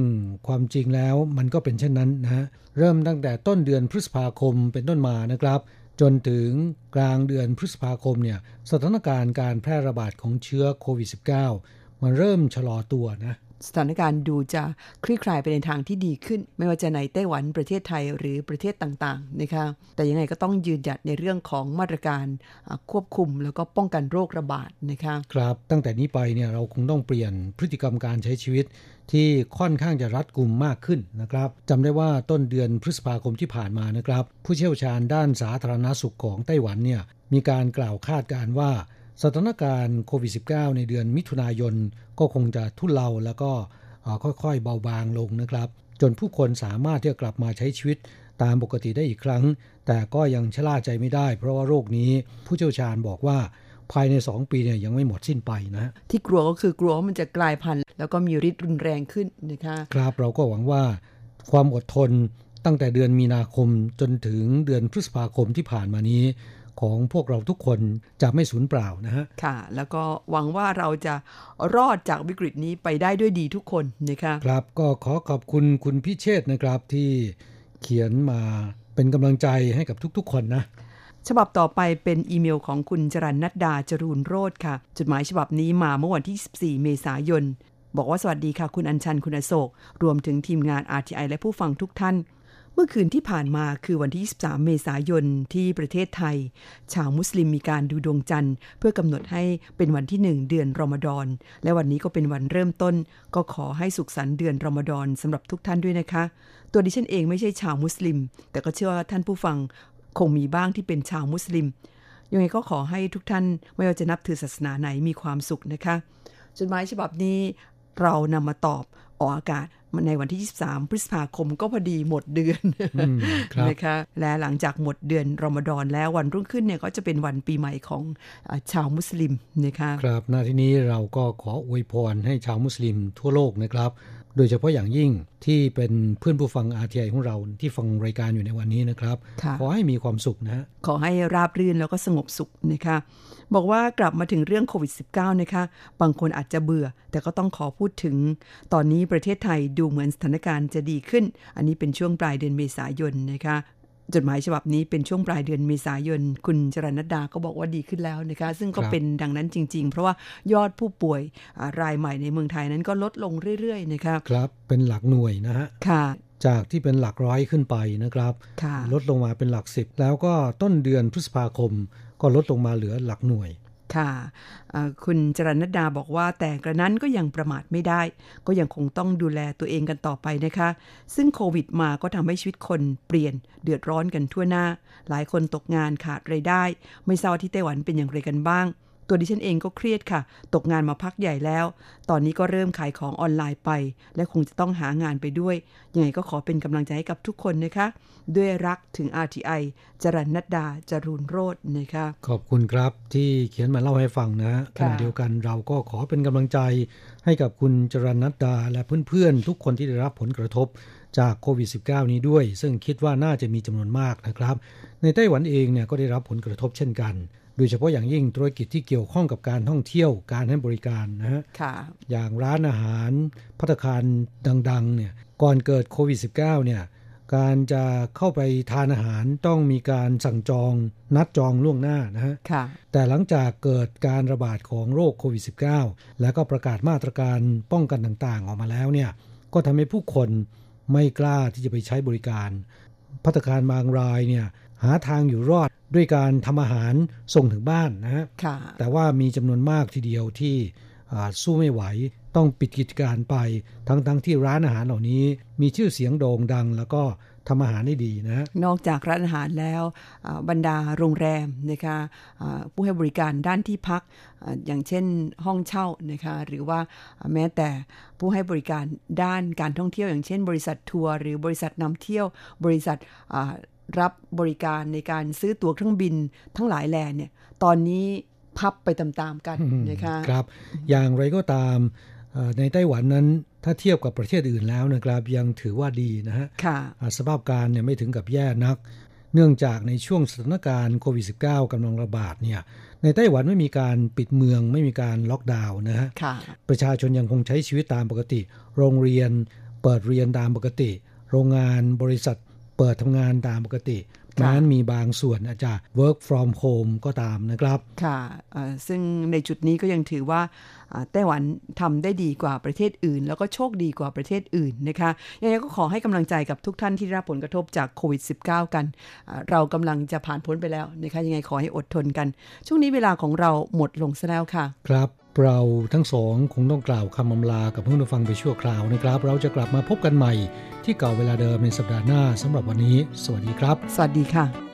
ความจริงแล้วมันก็เป็นเช่นนั้นนะเริ่มตั้งแต่ต้นเดือนพฤษภาคมเป็นต้นมานะครับ จนถึงกลางเดือนพฤษภาคมเนี่ยสถานการณ์การแพร่ระบาดของเชื้อโควิด -19 มันเริ่มชะลอตัวนะ สถานการณ์ดูจะคลี่คลายไปในทางที่ดีขึ้น ไม่ว่าจะในไต้หวันประเทศไทยหรือประเทศต่างๆนะคะแต่ยังไงก็ต้องยืนหยัดในเรื่องของมาตรการควบคุมแล้วก็ป้องกันโรคระบาดนะคะครับตั้งแต่นี้ไปเนี่ยเราคงต้องเปลี่ยนพฤติกรรมการใช้ชีวิตที่ค่อนข้างจะรัดกุมมากขึ้นนะครับจำได้ว่าต้นเดือนพฤษภาคมที่ผ่านมานะครับ ผู้เชี่ยวชาญด้านสาธารณสุขของไต้หวันเนี่ยมีการกล่าวคาดการว่า สถานการณ์โควิด -19 ในเดือนมิถุนายนก็คงจะทุเลาแล้วก็ค่อยๆเบาบางลงนะครับ จนผู้คนสามารถที่จะกลับมาใช้ชีวิตตามปกติได้อีกครั้ง แต่ก็ยังชะล่าใจไม่ได้ เพราะว่าโรคนี้ผู้เชี่ยวชาญบอกว่าภายใน 2 ปีเนี่ยยังไม่หมดสิ้นไปนะ ที่กลัวก็คือกลัวว่ามันจะกลายพันธุ์แล้วก็มีฤทธิ์รุนแรงขึ้นนะคะครับเราก็หวังว่าความอดทนตั้งแต่เดือนมีนาคมจนถึงเดือนพฤษภาคมที่ผ่านมานี้ ของพวกเราทุกคนจะไม่สูญเปล่านะฮะ ค่ะ แล้วก็หวังว่าเราจะรอดจากวิกฤตนี้ไปได้ด้วยดีทุกคนนะคะครับ ก็ขอขอบคุณคุณพิเชษนะครับที่เขียนมาเป็นกำลังใจให้กับทุกๆ คนนะฉบับต่อไปเป็นอีเมลของคุณจรันนัดดาจรูนโรธค่ะ จดหมายฉบับนี้มาเมื่อวันที่ 14 เมษายน บอกว่าสวัสดีค่ะ คุณอัญชันคุณอโศก รวมถึงทีมงาน RTI และผู้ฟังทุกท่าน เมื่อคืนที่ผ่านมาคือวันที่ 23 เมษายนที่ประเทศไทย ชาวมุสลิมมีการดูดวงจันทร์ เพื่อกำหนดให้เป็นวันที่หนึ่งเดือนรอมฎอน และวันนี้ก็เป็นวันเริ่มต้น ก็ขอให้สุขสันต์เดือนรอมฎอนสำหรับทุกท่านด้วยนะคะ ตัวดิฉันเองไม่ใช่ชาวมุสลิม แต่ก็เชื่อว่าท่านผู้ฟังคงมีบ้างที่เป็นชาวมุสลิม ยังไงก็ขอให้ทุกท่านไม่ว่าจะนับถือศาสนาไหนมีความสุขนะคะ จดหมายฉบับนี้เรานำมาตอบออกอากาศ ในวันที่ 23 พฤษภาคมก็พอดีหมดเดือนนะคะและหลังจากหมดเดือนรอมฎอนแล้ววันรุ่งขึ้นเนี่ยก็จะเป็นวันปีใหม่ของชาวมุสลิมนะคะครับหน้าที่นี้เราก็ขออวยพรให้ชาวมุสลิมทั่วโลกนะครับ โดยเฉพาะอย่างยิ่งที่เป็นเพื่อนผู้ฟัง RTI ของเราที่ฟังรายการอยู่ในวันนี้นะครับ ขอให้มีความสุขนะ ขอให้ราบรื่นแล้วก็สงบสุขนะคะ บอกว่ากลับมาถึงเรื่องโควิด -19 นะคะ บางคนอาจจะเบื่อ แต่ก็ต้องขอพูดถึง ตอนนี้ประเทศไทยดูเหมือนสถานการณ์จะดีขึ้น อันนี้เป็นช่วงปลายเดือนเมษายนนะคะ จดหมายฉบับนี้เป็นช่วงปลายเดือนเมษายน คุณจรณดาก็บอกว่าดีขึ้นแล้วนะคะซึ่งก็เป็นดังนั้นจริง ๆ เพราะว่ายอดผู้ป่วยรายใหม่ในเมืองไทยนั้นก็ลดลงเรื่อยๆนะคะครับเป็นหลักหน่วยนะฮะค่ะจากที่เป็นหลักร้อยขึ้นไปนะครับ ลดลงมาเป็นหลักสิบแล้วก็ต้นเดือนพฤษภาคม ก็ลดลงมาเหลือหลักหน่วย ค่ะคุณจรณดาบอกว่าแต่กระนั้นก็ยังประมาทไม่ได้ ก็ยังคงต้องดูแลตัวเองกันต่อไปนะคะ ซึ่งโควิดมาก็ทำให้ชีวิตคนเปลี่ยนเดือดร้อนกันทั่วหน้า หลายคนตกงานขาดไรายได้ ไม่ทราบที่ไต้หวันเป็นอย่างไรกันบ้าง ตัวดิฉันเองก็เครียดค่ะ ตกงานมาพักใหญ่แล้ว ตอนนี้ก็เริ่มขายของออนไลน์ไป และคงจะต้องหางานไปด้วย ยังไงก็ขอเป็นกำลังใจให้กับทุกคนนะคะ ด้วยรักถึง RTI จรันนัดดาจรูนโรดนะคะ ขอบคุณครับที่เขียนมาเล่าให้ฟังนะขณะเดียวกันเราก็ขอเป็นกำลังใจให้กับคุณจรันนัดดา และเพื่อนๆ ทุกคนที่ได้รับผลกระทบจากโควิด -19 นี้ด้วย ซึ่งคิดว่าน่าจะมีจำนวนมากนะครับ ในไต้หวันเองเนี่ยก็ได้รับผลกระทบเช่นกัน โดยเฉพาะอย่างยิ่งธุรกิจที่เกี่ยวข้องกับการท่องเที่ยวการให้บริการนะฮะอย่างร้านอาหารพัตคารดังๆเนี่ยก่อนเกิดโควิด -19 เนี่ยการจะเข้าไปทานอาหารต้องมีการสั่งจองนัดจองล่วงหน้านะฮะแต่หลังจากเกิดการระบาดของโรคโควิด -19 แล้วก็ประกาศมาตรการป้องกันต่างๆ ออกมาแล้วเนี่ยก็ทำให้ผู้คนไม่กล้าที่จะไปใช้บริการพัตคารบางรายเนี่ย หาทางอยู่รอดด้วยการทำอาหารส่งถึงบ้านนะฮะแต่ว่ามีจำนวนมากทีเดียวที่สู้ไม่ไหวต้องปิดกิจการไป ทั้งๆทที่ร้านอาหารเหล่านี้ มีชื่อเสียงโด่งดัง แล้วก็ทำอาหารได้ดีนะนอกจากร้านอาหารแล้วบรรดาโรงแรมนะคะผู้ให้บริการด้านที่พักอย่างเช่นห้องเช่านะคะหรือว่าแม้แต่ผู้ให้บริการด้านการท่องเที่ยว อย่างเช่น บริษัททัวร์หรือบริษัทนำเที่ยว บริษัท รับบริการในการซื้อตั๋วเครื่องบินทั้งหลายแหล่เนี่ย ตอนนี้พับไปตามๆกันนะคะครับ อย่างไรก็ตามในไต้หวันนั้นถ้าเทียบกับประเทศอื่นแล้วนะครับยังถือว่าดีนะฮะสภาพการเนี่ยไม่ถึงกับแย่นัก เนื่องจากในช่วงสถานการณ์โควิด -19 กำลังระบาดเนี่ยในไต้หวันไม่มีการปิดเมืองไม่มีการล็อกดาวน์นะฮะประชาชนยังคงใช้ชีวิตตามปกติ โรงเรียนเปิดเรียนตามปกติ โรงงานบริษัท เปิดทำงานตามปกติแม้นมีบางส่วนอาจจะ work from home ก็ตามนะครับ ค่ะ ซึ่งในจุดนี้ก็ยังถือว่าไต้หวันทำได้ดีกว่าประเทศอื่น แล้วก็โชคดีกว่าประเทศอื่นนะคะยังไงก็ขอให้กำลังใจกับทุกท่านที่รับผลกระทบจากโควิด -19 กัน เรากำลังจะผ่านพ้นไปแล้วนะคะยังไงขอให้อดทนกัน ช่วงนี้เวลาของเราหมดลงซะแล้วค่ะ ครับ เราทั้งสองคงต้องกล่าวคำอำลากับเพื่อนผู้ฟังไปชั่วคราวนะครับ เราจะกลับมาพบกันใหม่ที่เก่าเวลาเดิมในสัปดาห์หน้าสำหรับวันนี้ สวัสดีครับ สวัสดีค่ะ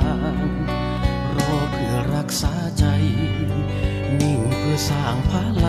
浪花。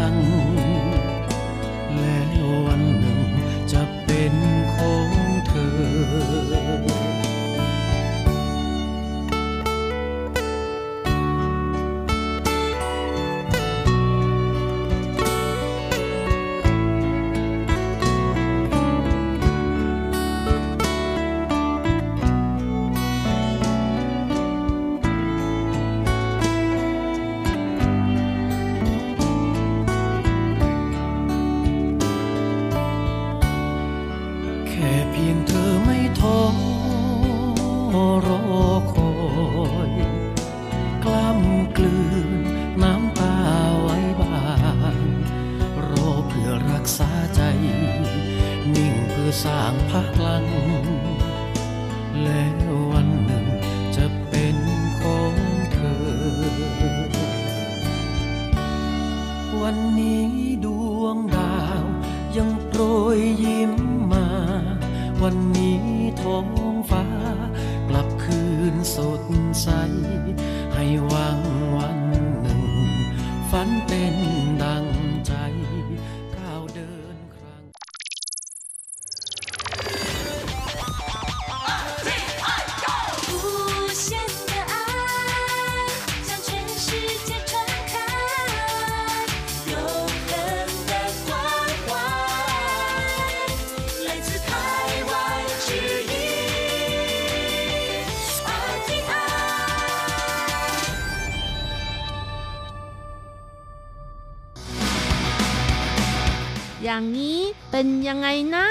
เป็นยังไงนะ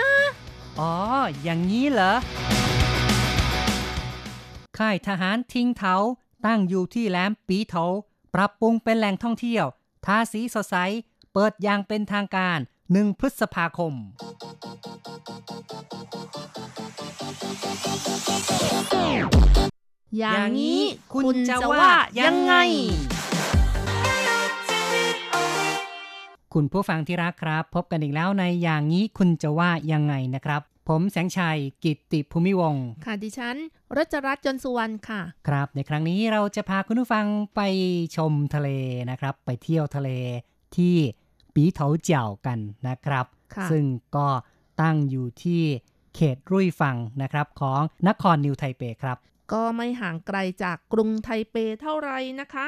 อ๋อ อย่างนี้เหรอ ค่ายทหารทิ้งเถาตั้งอยู่ที่แหลมปีเถาปรับปรุงเป็นแหล่งท่องเที่ยว ทาสีสดใส เปิดอย่างเป็นทางการ 1 พฤษภาคม อย่างนี้คุณจะว่ายังไง คุณผู้ฟังที่รักครับ พบกันอีกแล้วในอย่างนี้คุณจะว่ายังไงนะครับ ผมแสงชัยกิตติภูมิวงศ์ค่ะดิฉันรัชรัตน์จนสุวรรณค่ะ ครับ ในครั้งนี้เราจะพาคุณผู้ฟังไปชมทะเลนะครับ ไปเที่ยวทะเลที่ปีเถาเจียวกันนะครับค่ะซึ่งก็ตั้งอยู่ที่เขตรุ่ยฟังนะครับของนครนิวไทเปครับ ก็ไม่ห่างไกลจากกรุงไทเปเท่าไหร่นะคะ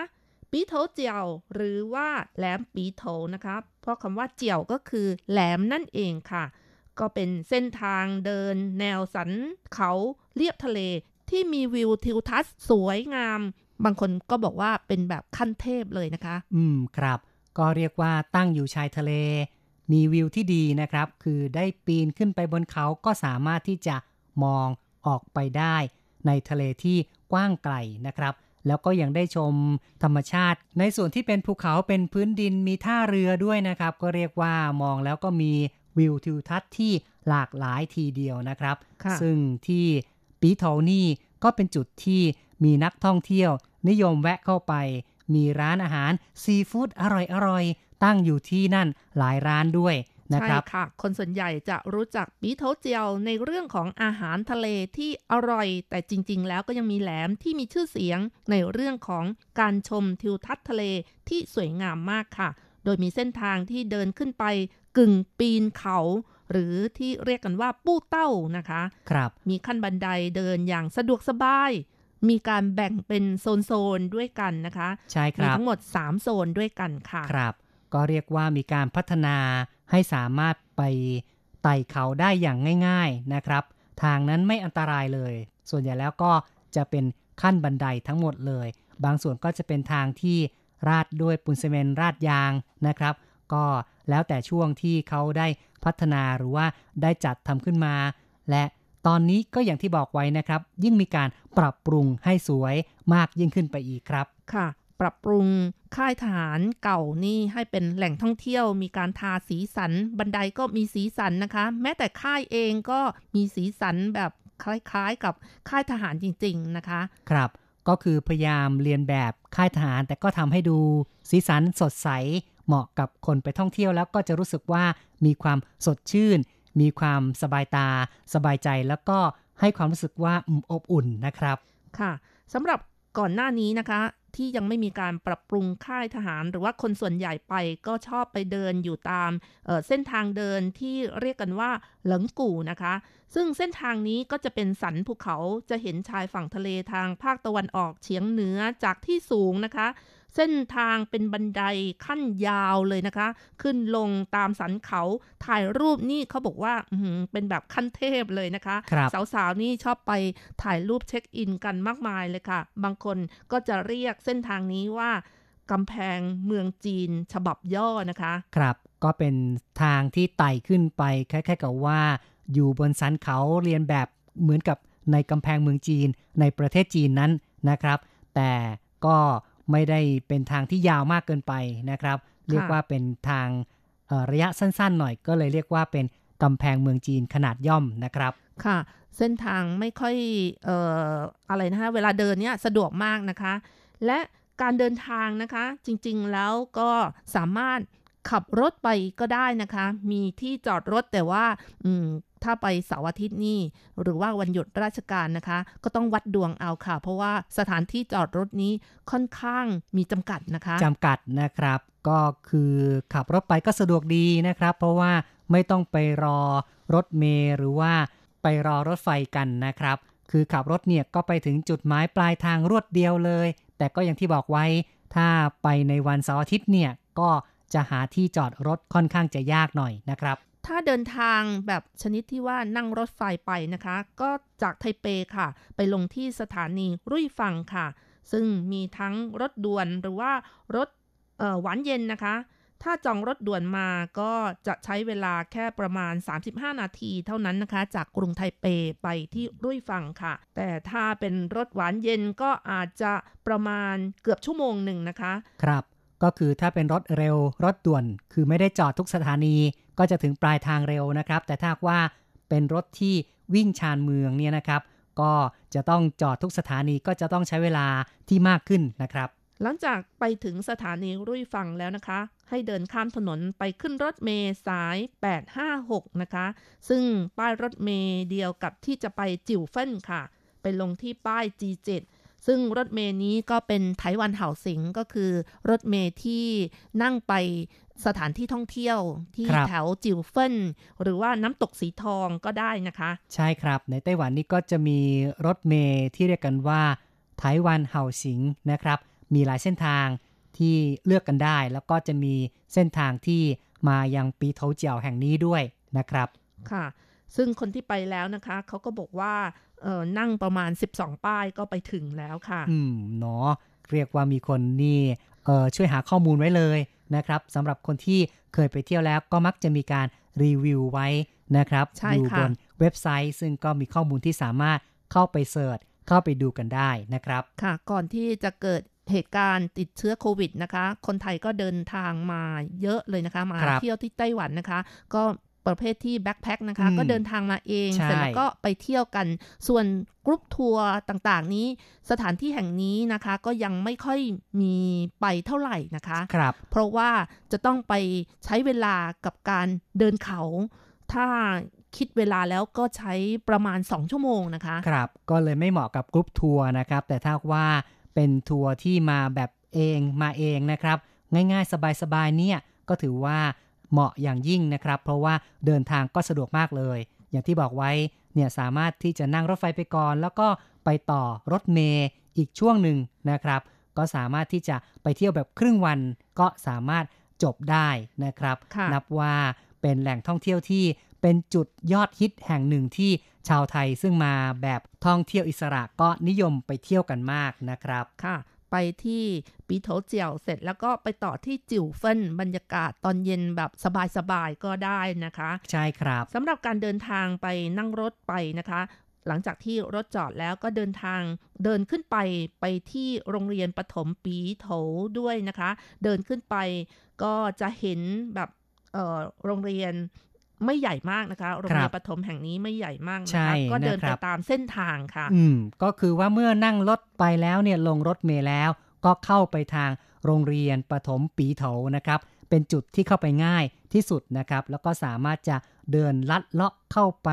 ปีโถเจียว หรือว่าแหลมปีโถนะคะเพราะคำว่าเจียวก็คือแหลมนั่นเองค่ะ ก็เป็นเส้นทางเดิน แนวสันเขาเรียบทะเลที่มีวิวทิวทัศน์สวยงาม บางคนก็บอกว่าเป็นแบบขั้นเทพเลยนะคะ อืมครับ ก็เรียกว่าตั้งอยู่ชายทะเล มีวิวที่ดีนะครับ คือได้ปีนขึ้นไปบนเขาก็สามารถที่จะมองออกไปได้ ในทะเลที่กว้างไกลนะครับ แล้วก็ยังได้ชมธรรมชาติ ในส่วนที่เป็นภูเขาเป็นพื้นดินมีท่าเรือด้วยนะครับ ก็เรียกว่ามองแล้วก็มีวิวทิวทัศน์ที่หลากหลายทีเดียวนะครับค่ะซึ่งที่ปีโถนี่ก็เป็นจุดที่มีนักท่องเที่ยว นิยมแวะเข้าไป มีร้านอาหารซีฟู้ดอร่อยๆตั้งอยู่ที่นั่นหลายร้านด้วย นะใช่ครับค่ะ คนส่วนใหญ่จะรู้จักปีโถเจียวในเรื่องของอาหารทะเลที่อร่อย แต่จริง ๆ แล้วก็ยังมีแหลมที่มีชื่อเสียงในเรื่องของการชมทิวทัศน์ทะเลที่สวยงามมากค่ะ โดยมีเส้นทางที่เดินขึ้นไปกึ่งปีนเขา หรือที่เรียกกันว่าปู้เต้านะคะ ครับ มีขั้นบันไดเดินอย่างสะดวกสบายมีการแบ่งเป็นโซน ๆ ด้วยกันนะคะ ใช่คมีรับทั้งหมด 3 โซนด้วยกันค่ะ ครับ ก็เรียกว่ามีการพัฒนา ให้สามารถไปไต่เขาได้อย่างง่าย ๆนะครับ ทางนั้นไม่อันตรายเลย ส่วนใหญ่แล้วก็จะเป็นขั้นบันไดทั้งหมดเลย บางส่วนก็จะเป็นทางที่ราดด้วยปูนซีเมนต์ราดยางนะครับ ก็แล้วแต่ช่วงที่เขาได้พัฒนาหรือว่าได้จัดทำขึ้นมา และตอนนี้ก็อย่างที่บอกไว้นะครับ ยิ่งมีการปรับปรุงให้สวยมากยิ่งขึ้นไปอีกครับ ค่ะ ปรับปรุงค่ายทหารเก่านี่ให้เป็นแหล่งท่องเที่ยว มีการทาสีสัน บันไดก็มีสีสันนะคะ แม้แต่ค่ายเองก็มีสีสันแบบคล้ายๆ กับค่ายทหารจริง ๆนะคะ ครับก็คือพยายามเรียนแบบค่ายทหาร แต่ก็ทำให้ดูสีสันสดใสเหมาะกับคนไปท่องเที่ยวแล้วก็จะรู้สึกว่ามีความสดชื่น มีความสบายตา สบายใจแล้วก็ให้ความรู้สึกว่าอืมอบอุ่นนะครับ ค่ะสำหรับก่อนหน้านี้นะคะ ที่ยังไม่มีการปรับปรุงค่ายทหาร หรือว่าคนส่วนใหญ่ไปก็ชอบไปเดินอยู่ตามเเส้นทางเดินที่เรียกกันว่าหลังกู่นะคะ ซึ่งเส้นทางนี้ก็จะเป็นสันภูเขาจะเห็นชายฝั่งทะเลทางภาคตะวันออกเฉียงเหนือจากที่สูงนะคะ เส้นทางเป็นบันไดขั้นยาวเลยนะคะ ขึ้นลงตามสันเขาถ่ายรูปนี่เขาบอกว่าอื้อหือเป็นแบบขั้นเทพเลยนะคะครับสาวๆนี่ชอบไปถ่ายรูปเช็คอินกันมากมายเลยค่ะ บางคนก็จะเรียกเส้นทางนี้ว่ากำแพงเมืองจีนฉบับย่อนะคะ ครับก็เป็นทางที่ไต่ขึ้นไปคล้ายๆกับว่า อยู่บนสันเขาเรียนแบบเหมือนกับในกำแพงเมืองจีนในประเทศจีนนั้นนะครับ แต่ก็ ไม่ได้เป็นทางที่ยาวมากเกินไปนะครับ เรียกว่าเป็นทางเอ่อระยะสั้นๆ หน่อยก็เลยเรียกว่าเป็นกำแพงเมืองจีนขนาดย่อมนะครับ ค่ะ เส้นทางไม่ค่อยเอ่ออะไรนะคะเวลาเดินเนี่ยสะดวกมากนะคะ และการเดินทางนะคะจริงๆแล้วก็สามารถ ขับรถไปก็ได้นะคะ มีที่จอดรถแต่ว่าอืมถ้าไปเสาร์อาทิตย์นี่หรือว่าวันหยุดราชการนะคะ ก็ต้องวัดดวงเอาค่ะ เพราะว่าสถานที่จอดรถนี้ค่อนข้างมีจำกัดนะคะจำกัดนะครับ ก็คือขับรถไปก็สะดวกดีนะครับ เพราะว่าไม่ต้องไปรอรถเมล์หรือว่าไปรอรถไฟกันนะครับ คือขับรถเนี่ยก็ไปถึงจุดหมายปลายทางรวดเดียวเลย แต่ก็อย่างที่บอกไว้ ถ้าไปในวันเสาร์อาทิตย์เนี่ยก็ จะหาที่จอดรถค่อนข้างจะยากหน่อยนะครับ ถ้าเดินทางแบบชนิดที่ว่านั่งรถไฟไปนะคะ ก็จากไทเปค่ะ ไปลงที่สถานีรุ่ยฟังค่ะ ซึ่งมีทั้งรถด่วนหรือว่ารถเอ่อหวานเย็นนะคะ ถ้าจองรถด่วนมาก็จะใช้เวลาแค่ประมาณ 35 นาทีเท่านั้นนะคะ จากกรุงไทเปไปที่รุ่ยฟังค่ะ แต่ถ้าเป็นรถหวานเย็นก็อาจจะประมาณเกือบชั่วโมงหนึ่งนะคะ ครับ ก็คือถ้าเป็นรถเร็วรถด่วน คือไม่ได้จอดทุกสถานีก็จะถึงปลายทางเร็วนะครับ แต่ถ้าว่าเป็นรถที่วิ่งชานเมืองเนี่ยนะครับ ก็จะต้องจอดทุกสถานีก็จะต้องใช้เวลาที่มากขึ้นนะครับ หลังจากไปถึงสถานีรุ่ยฟังแล้วนะคะ ให้เดินข้ามถนนไปขึ้นรถเมล์สาย 856 นะคะ ซึ่งป้ายรถเมล์เดียวกับที่จะไปจิ๋วเฟินค่ะ ไปลงที่ป้าย G7 ซึ่งรถเมล์นี้ก็เป็นไต้หวันเห่าสิงก็คือรถเมล์ที่นั่งไปสถานที่ท่องเที่ยวที่ครับแถวจิ๋วเฟินหรือว่าน้ำตกสีทองก็ได้นะคะ ใช่ครับ ในไต้หวันนี่ก็จะมีรถเมล์ที่เรียกกันว่าไต้หวันเห่าสิงนะครับ มีหลายเส้นทางที่เลือกกันได้ แล้วก็จะมีเส้นทางที่มายังปีเทาเจียวแห่งนี้ด้วยนะครับค่ะ ซึ่งคนที่ไปแล้วนะคะ เขาก็บอกว่า เออนั่งประมาณ 12 ป้ายก็ไปถึงแล้วค่ะ อืมเนาะเรียกว่ามีคนนี่เอ่อช่วยหาข้อมูลไว้เลยนะครับสำหรับคนที่เคยไปเที่ยวแล้วก็มักจะมีการรีวิวไว้นะครับใช่อยู่ค่ะบนเว็บไซต์ ซึ่งก็มีข้อมูลที่สามารถเข้าไปเสิร์ชเข้าไปดูกันได้นะครับค่ะ ก่อนที่จะเกิดเหตุการณ์ติดเชื้อโควิดนะคะ คนไทยก็เดินทางมาเยอะเลยนะคะ มาครับเที่ยวที่ไต้หวันนะคะ ก็ ประเภทที่ backpack นะคะอืมก็เดินทางมาเองใช่เสร็จแล้วก็ไปเที่ยวกัน ส่วนกรุ๊ปทัวร์ต่างๆ นี้สถานที่แห่งนี้นะคะ ก็ยังไม่ค่อยมีไปเท่าไหร่นะคะครับเพราะว่าจะต้องไปใช้เวลากับการเดินเขา ถ้าคิดเวลาแล้วก็ใช้ประมาณ 2 ชั่วโมงนะคะ ครับ ก็เลยไม่เหมาะกับกรุ๊ปทัวร์นะครับ แต่ถ้าว่าเป็นทัวร์ที่มาแบบเองมาเองนะครับ ง่ายๆ สบายๆเนี่ยก็ถือว่า เหมาะอย่างยิ่งนะครับ เพราะว่าเดินทางก็สะดวกมากเลย อย่างที่บอกไว้เนี่ยสามารถที่จะนั่งรถไฟไปก่อน แล้วก็ไปต่อรถเมย์อีกช่วงหนึ่งนะครับ ก็สามารถที่จะไปเที่ยวแบบครึ่งวันก็สามารถจบได้นะครับค่ะนับว่าเป็นแหล่งท่องเที่ยวที่เป็นจุดยอดฮิตแห่งหนึ่งที่ชาวไทยซึ่งมาแบบท่องเที่ยวอิสระก็นิยมไปเที่ยวกันมากนะครับ ค่ะ ไปที่ปีโถเจียวเสร็จแล้วก็ไปต่อที่จิ๋วเฟินบรรยากาศตอนเย็นแบบสบายๆก็ได้นะคะ ใช่ครับสำหรับการเดินทางไปนั่งรถไปนะคะหลังจากที่รถจอดแล้วก็เดินทางเดินขึ้นไปไปที่โรงเรียนปฐมปีโถด้วยนะคะ เดินขึ้นไปก็จะเห็นแบบเอ่อโรงเรียน ไม่ใหญ่มากนะคะ โรงเรียนปฐมแห่งนี้ไม่ใหญ่มากนะใช่คะก็เดินนะคไปรับตามเส้นทางค่ะ อืมก็คือว่าเมื่อนั่งรถไปแล้วเนี่ยลงรถเมล์แล้ว ก็เข้าไปทางโรงเรียนปฐมปีเถานะครับ เป็นจุดที่เข้าไปง่ายที่สุดนะครับ แล้วก็สามารถจะเดินลัดเลาะเข้าไป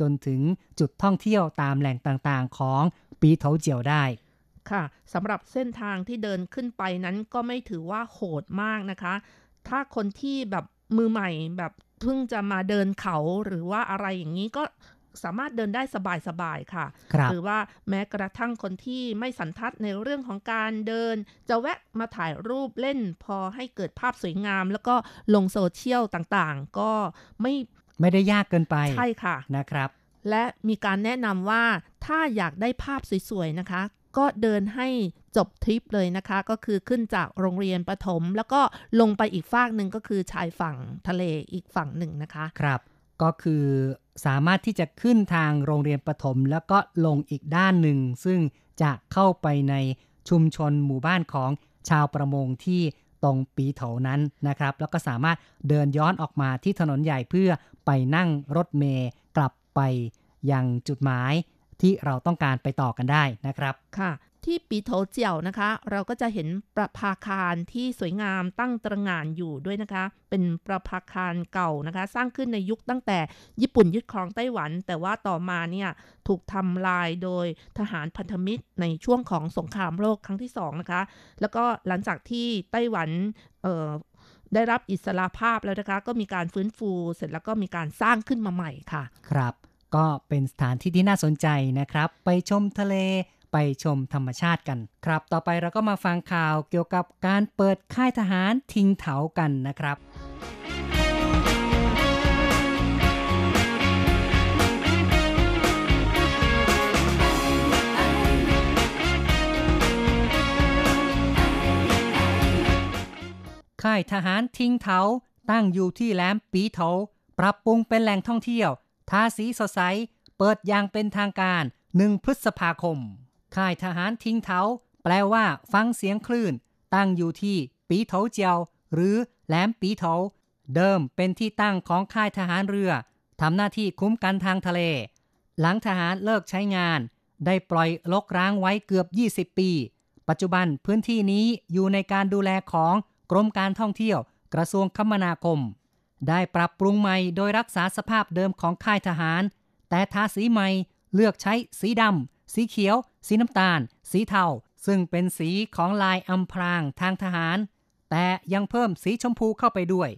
จนถึงจุดท่องเที่ยวตามแหล่งต่างๆ ของปีเถาเจียวได้ค่ะสำหรับเส้นทางที่เดินขึ้นไปนั้นก็ไม่ถือว่าโหดมากนะคะ ถ้าคนที่แบบมือใหม่แบบ เพิ่งจะมาเดินเขาหรือว่าอะไรอย่างนี้ก็สามารถเดินได้สบายๆค่ะครับหรือว่าแม้กระทั่งคนที่ไม่สันทัดในเรื่องของการเดิน จะแวะมาถ่ายรูปเล่นพอให้เกิดภาพสวยงาม แล้วก็ลงโซเชียลต่างๆ ก็ไม่ไม่ได้ยากเกินไป ใช่ค่ะนะครับ และมีการแนะนำว่าถ้าอยากได้ภาพสวยๆนะคะ ก็เดินให้จบทริปเลยนะคะ ก็คือขึ้นจากโรงเรียนประถม แล้วก็ลงไปอีกฝากหนึ่งก็คือชายฝั่งทะเลอีกฝั่งหนึ่งนะคะครับ ก็คือสามารถที่จะขึ้นทางโรงเรียนประถม แล้วก็ลงอีกด้านหนึ่ง ซึ่งจะเข้าไปในชุมชนหมู่บ้านของชาวประมงที่ตรงปีเถานั้นนะครับ แล้วก็สามารถเดินย้อนออกมาที่ถนนใหญ่เพื่อไปนั่งรถเมล์กลับไปยังจุดหมาย ที่เราต้องการไปต่อกันได้นะครับค่ะ ที่ปีโถเจียวนะคะ เราก็จะเห็นประภาคารที่สวยงามตั้งตระหง่านอยู่ด้วยนะคะ เป็นประภาคารเก่านะคะ สร้างขึ้นในยุคตั้งแต่ญี่ปุ่นยึดครองไต้หวัน แต่ว่าต่อมาเนี่ยถูกทำลายโดยทหารพันธมิตรในช่วงของสงครามโลกครั้งที่สองนะคะ แล้วก็หลังจากที่ไต้หวันเอ่อได้รับอิสระภาพแล้วนะคะ ก็มีการฟื้นฟูเสร็จแล้วก็มีการสร้างขึ้นมาใหม่ค่ะ ครับ ก็เป็นสถานที่ที่น่าสนใจนะครับ ไปชมทะเลไปชมธรรมชาติกัน ครับ ต่อไปเราก็มาฟังข่าวเกี่ยวกับการเปิดค่ายทหารทิ้งเถากันนะครับค่ายทหารทิ้งเถาตั้งอยู่ที่แหลมปีเถาปรับปรุงเป็นแหล่งท่องเที่ยว ทาสีสดใส เปิดอย่างเป็นทางการ 1 พฤษภาคม ค่ายทหารทิ้งเถาแปลว่า ฟังเสียงคลื่น ตั้งอยู่ที่ปีเถาเจียว หรือแหลมปีเถา เดิมเป็นที่ตั้งของค่ายทหารเรือ ทำหน้าที่คุ้มกันทางทะเล หลังทหารเลิกใช้งาน ได้ปล่อยลกร้างไว้เกือบ 20 ปี ปัจจุบันพื้นที่นี้อยู่ในการดูแลของกรมการท่องเที่ยว กระทรวงคมนาคม ได้ปรับปรุงใหม่โดยรักษาสภาพเดิมของค่ายทหาร แต่ทาสีใหม่เลือกใช้สีดำ สีเขียว สีน้ำตาล สีเทา ซึ่งเป็นสีของลายอำพรางทางทหาร แต่ยังเพิ่มสีชมพูเข้าไปด้วย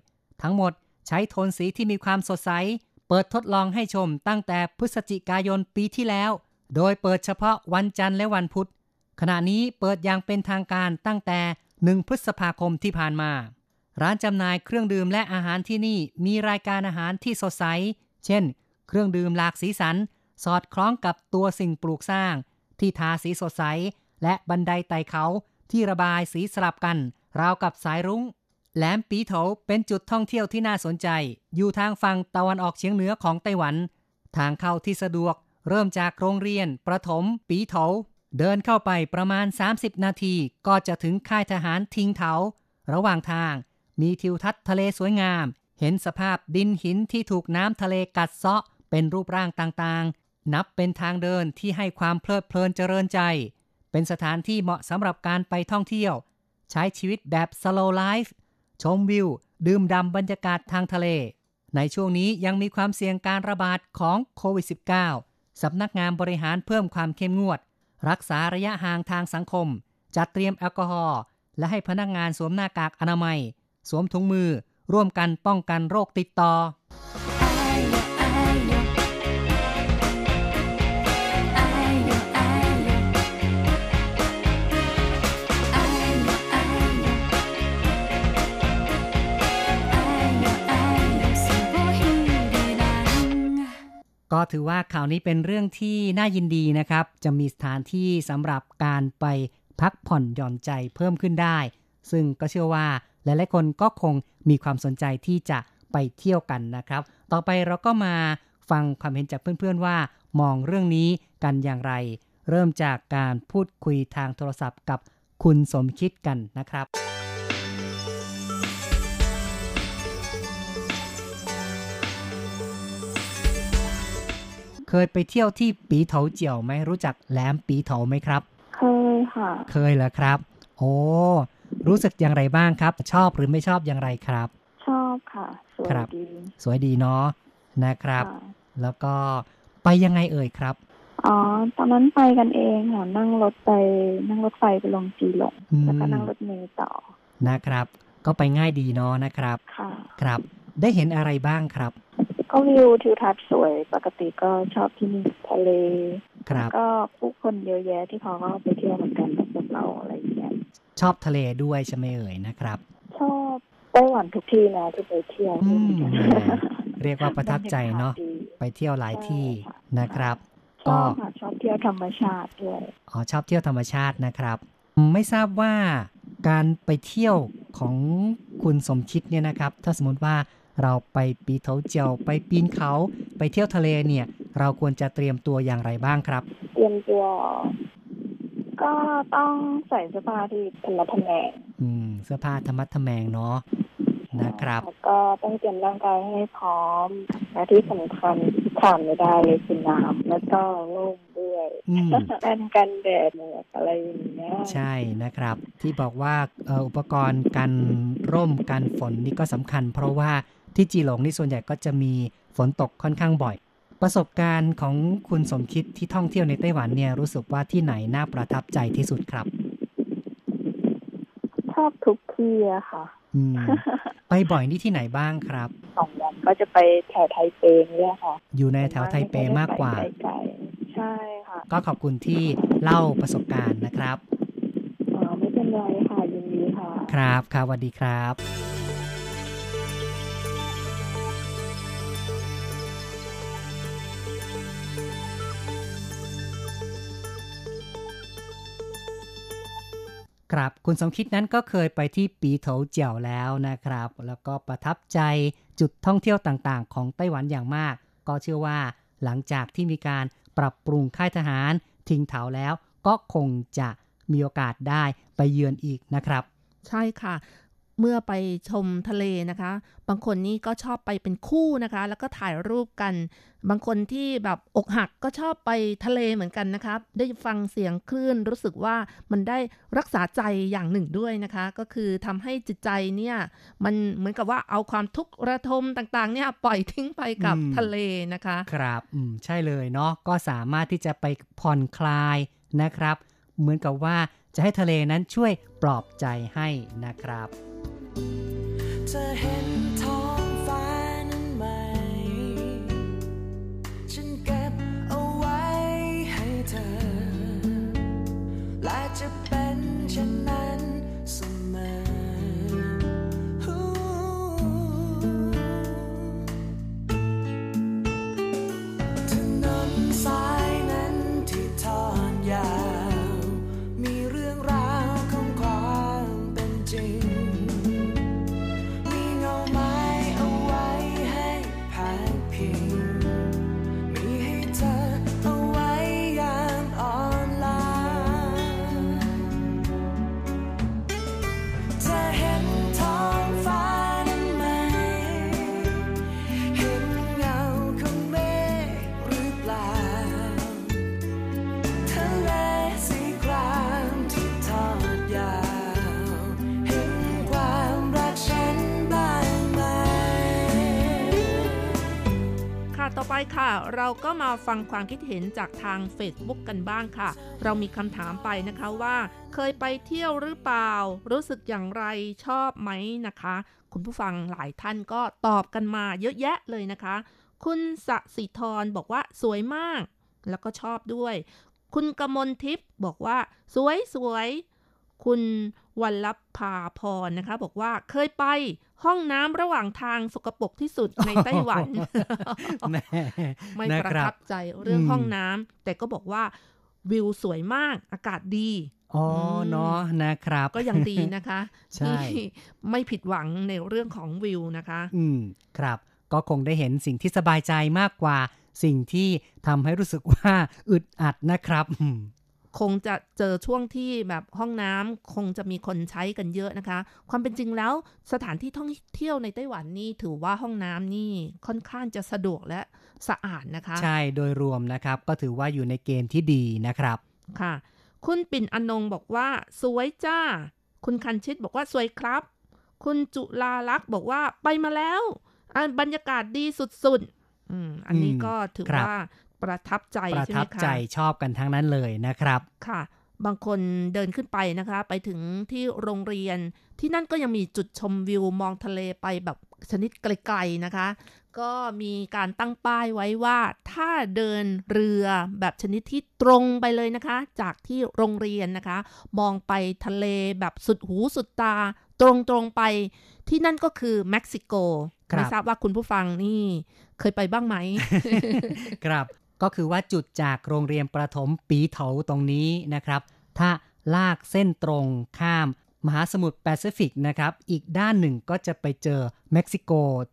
ทั้งหมดใช้โทนสีที่มีความสดใส เปิดทดลองให้ชมตั้งแต่พฤศจิกายนปีที่แล้ว โดยเปิดเฉพาะวันจันทร์และวันพุธ ขณะนี้เปิดอย่างเป็นทางการตั้งแต่ 1 พฤษภาคมที่ผ่านมา ร้านจำหน่ายเครื่องดื่มและอาหารที่นี่มีรายการอาหารที่สดใส เช่น เครื่องดื่มหลากสีสัน สอดคล้องกับตัวสิ่งปลูกสร้าง ที่ทาสีสดใส และบันไดไต่เขาที่ระบายสีสลับกัน ราวกับสายรุง้ง แหลมปีโถาเป็นจุดท่องเที่ยวที่น่าสนใจ อยู่ทางฝั่งตะวันออกเฉียงเหนือของไต้หวัน ทางเข้าที่สะดวก เริ่มจากโรงเรียน ประถม ปีโถาเดินเข้าไปประมาณ 30 นาทีก็จะถึงค่ายทหารทิงเถาระหว่างทาง มีทิวทัศน์ทะเลสวยงาม เห็นสภาพดินหินที่ถูกน้ำทะเลกัดเซาะ เป็นรูปร่างต่างๆ นับเป็นทางเดินที่ให้ความเพลิดเพลินเจริญใจ เป็นสถานที่เหมาะสำหรับการไปท่องเที่ยว ใช้ชีวิตแบบ slow life ชมวิว ดื่มด่ำบรรยากาศทางทะเล ในช่วงนี้ยังมีความเสี่ยงการระบาดของโควิด -19 สำนักงานบริหารเพิ่มความเข้มงวด รักษาระยะห่างทางสังคม จัดเตรียมแอลกอฮอล์และให้พนักงานสวมหน้ากากอนามัย สวมถุงมือ ร่วมกันป้องกันโรคติดต่อ ก็ถือว่าข่าวนี้เป็นเรื่องที่น่ายินดีนะครับ จะมีสถานที่สำหรับการไปพักผ่อนหย่อนใจเพิ่มขึ้นได้ ซึ่งก็เชื่อว่า หลายๆคนก็คงมีความสนใจที่จะไปเที่ยวกันนะครับ ต่อไปเราก็มาฟังความเห็นจากเพื่อนๆว่า มองเรื่องนี้กันอย่างไร เริ่มจากการพูดคุยทางโทรศัพท์กับคุณสมคิดกันนะครับเคยไปเที่ยวที่ปีเถาเจียวไหมรู้จักแหลมปีเถาไหมครับ เคยค่ะ เคยเหรอครับ โอ้ รู้สึกอย่างไรบ้างครับ ชอบหรือไม่ชอบอย่างไรครับ ชอบค่ะ สวยครับดี สวยดีเนาะนะครับค่ะแล้วก็ไปยังไงเอ่ยครับอ๋อ ตอนนั้นไปกันเองค่ะ นั่งรถไป นั่งรถไฟไปลงจีหลงอืมแล้วก็นั่งรถเมล์ต่อ นะครับ ก็ไปง่ายดีเนาะนะครับ ค่ะ ครับ ได้เห็นอะไรบ้างครับ ก็วิวทิวทัศน์สวย ปกติก็ชอบที่นี่ทะเล ครับ ก็ผู้คนเยอะแยะที่เขาก็ไปเที่ยวเหมือนกันกับพวกเราอะไรอย่างเงี้ยช อบทะเลด้วยใช่ไหมเอ่ยนะครับ ชอบไต้หวันทุกที่นะที่ไปเที่ยวอืมเรียกว่าประทับใจเนาะบรรยกศดีไปเที่ยวหลายที่ใช่ค่ะนะครับชอบค่ะชอบเที่ยวธรรมชาติด้วยอ๋อชอบเที่ยวธรรมชาตินะครับ ไม่ทราบว่าการไปเที่ยวของคุณสมคิดเนี่ยนะครับ ถ้าสมมติว่าเราไปปีเถาเจียวไปปีนเขาไปเที่ยวทะเลเนี่ย เราควรจะเตรียมตัวอย่างไรบ้างครับ เตรียมตัว ก็ต้องใส่เสื้อผ้าที่ธรรมะทแมง อืม เสื้อผ้าธรรมัดทแมงเนาะนะครับแล้วก็ต้องเตรียมร่างกายให้พร้อม และที่สำคัญที่ขาดไม่ได้เลยคือน้ำแล้วก็ร่มด้วยอืมแว่นกันแดดหมวกอะไรอย่างเงี้ยใช่นะครับ ที่บอกว่าเอ่ออุปกรณ์กันร่มกันฝนนี่ก็สำคัญ เพราะว่าที่จีหลงนี่ส่วนใหญ่ก็จะมีฝนตกค่อนข้างบ่อย ประสบการณ์ของคุณสมคิดที่ท่องเที่ยวในไต้หวันเนี่ยรู้สึกว่าที่ไหนน่าประทับใจที่สุดครับ ชอบทุกที่อะค่ะอืมไปบ่อยนี่ที่ไหนบ้างครับสองวันก็จะไปแถวไทเปเนี่ยค่ะ อยู่ในแถวไทเปมากกว่าไไกลๆใช่ค่ะ ก็ขอบคุณที่เล่าประสบการณ์นะครับอ๋อไม่เป็นไรค่ะยินดีค่ะ ครับครับสวัสดีครับ ครับ คุณสมคิดนั้นก็เคยไปที่ปีโถเจียวแล้วนะครับ แล้วก็ประทับใจจุดท่องเที่ยวต่างๆ ของไต้หวันอย่างมาก ก็เชื่อว่าหลังจากที่มีการปรับปรุงค่ายทหารทิ้งเถาแล้ว ก็คงจะมีโอกาสได้ไปเยือนอีกนะครับ ใช่ค่ะ เมื่อไปชมทะเลนะคะ บางคนนี่ก็ชอบไปเป็นคู่นะคะ แล้วก็ถ่ายรูปกัน บางคนที่แบบอกหักก็ชอบไปทะเลเหมือนกันนะครับ ได้ฟังเสียงคลื่นรู้สึกว่ามันได้รักษาใจอย่างหนึ่งด้วยนะคะ ก็คือทำให้จิตใจเนี่ยมันเหมือนกับว่าเอาความทุกข์ระทมต่างๆเนี่ยปล่อยทิ้งไปกับอืมทะเลนะคะ ครับอืมใช่เลยเนาะก็สามารถที่จะไปผ่อนคลายนะครับ เหมือนกับว่า จะให้ทะเลนั้นช่วยปลอบใจให้นะครับเธอเห็นท้องฟ้านั้นไหม ฉันเก็บเอาไว้ให้เธอ และจะเป็นเช่นนั้นเสมอถนนสาย เราก็มาฟังความคิดเห็นจากทาง Facebook กันบ้างค่ะ เรามีคำถามไปนะคะว่า เคยไปเที่ยวหรือเปล่า รู้สึกอย่างไรชอบไหมนะคะ คุณผู้ฟังหลายท่านก็ตอบกันมาเยอะแยะเลยนะคะ คุณสสิธรบอกว่าสวยมาก แล้วก็ชอบด้วย คุณกมลทิพย์บอกว่า สวยสวยคุณ วัลลภาพรนะคะ บอกว่าเคยไปห้องน้ำระหว่างทางสกปรกที่สุดในไต้หวันแหม่ไม่นะประครัทับบใจเรื่องอืมห้องน้ำแต่ก็บอกว่าวิวสวยมากอากาศดีอ๋อมเนาะนะครับ ก็ยังดีนะคะใช่ที่ไม่ผิดหวังในเรื่องของวิวนะคะ อืมครับ ก็คงได้เห็นสิ่งที่สบายใจมากกว่า สิ่งที่ทำให้รู้สึกว่าอึดอัดนะครับอืม คงจะเจอช่วงที่แบบห้องน้ำคงจะมีคนใช้กันเยอะนะคะ ความเป็นจริงแล้วสถานที่ท่องเที่ยวในไต้หวันนี่ถือว่าห้องน้ำนี่ค่อนข้างจะสะดวกและสะอาดนะคะ ใช่โดยรวมนะครับ ก็ถือว่าอยู่ในเกณฑ์ที่ดีนะครับค่ะ คุณปิ่นอนงบอกว่า สวยจ้า คุณคันชิตบอกว่าสวยครับ คุณจุลาลักษณ์บอกว่าไปมาแล้วอะบรรยากาศดีสุดๆอืมอันนี้อืมก็ถือครับว่า ประทับใจประใช่ไหทัมบคะใจชอบกันทั้งนั้นเลยนะครับค่ะ บางคนเดินขึ้นไปนะคะ ไปถึงที่โรงเรียน ที่นั่นก็ยังมีจุดชมวิวมองทะเลไปแบบชนิดไกลๆนะคะ ก็มีการตั้งป้ายไว้ว่า ถ้าเดินเรือแบบชนิดที่ตรงไปเลยนะคะ จากที่โรงเรียนนะคะ มองไปทะเลแบบสุดหูสุดตา ตรงๆไป ที่นั่นก็คือเม็กซิโกครับไม่ทราบว่าคุณผู้ฟังนี่เคยไปบ้างไหม ครับ ก็คือว่าจุดจากโรงเรียนประถมปีเถาตรงนี้นะครับ ถ้าลากเส้นตรงข้าม มหาสมุทรแปซิฟิกนะครับ อีกด้านหนึ่งก็จะไปเจอเม็กซิโก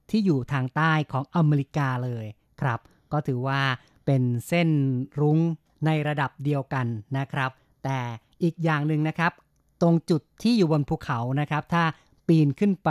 ที่อยู่ทางใต้ของอเมริกาเลยครับ ก็ถือว่าเป็นเส้นรุ้งในระดับเดียวกันนะครับ แต่อีกอย่างหนึ่งนะครับ ตรงจุดที่อยู่บนภูเขานะครับ ถ้าปีนขึ้นไป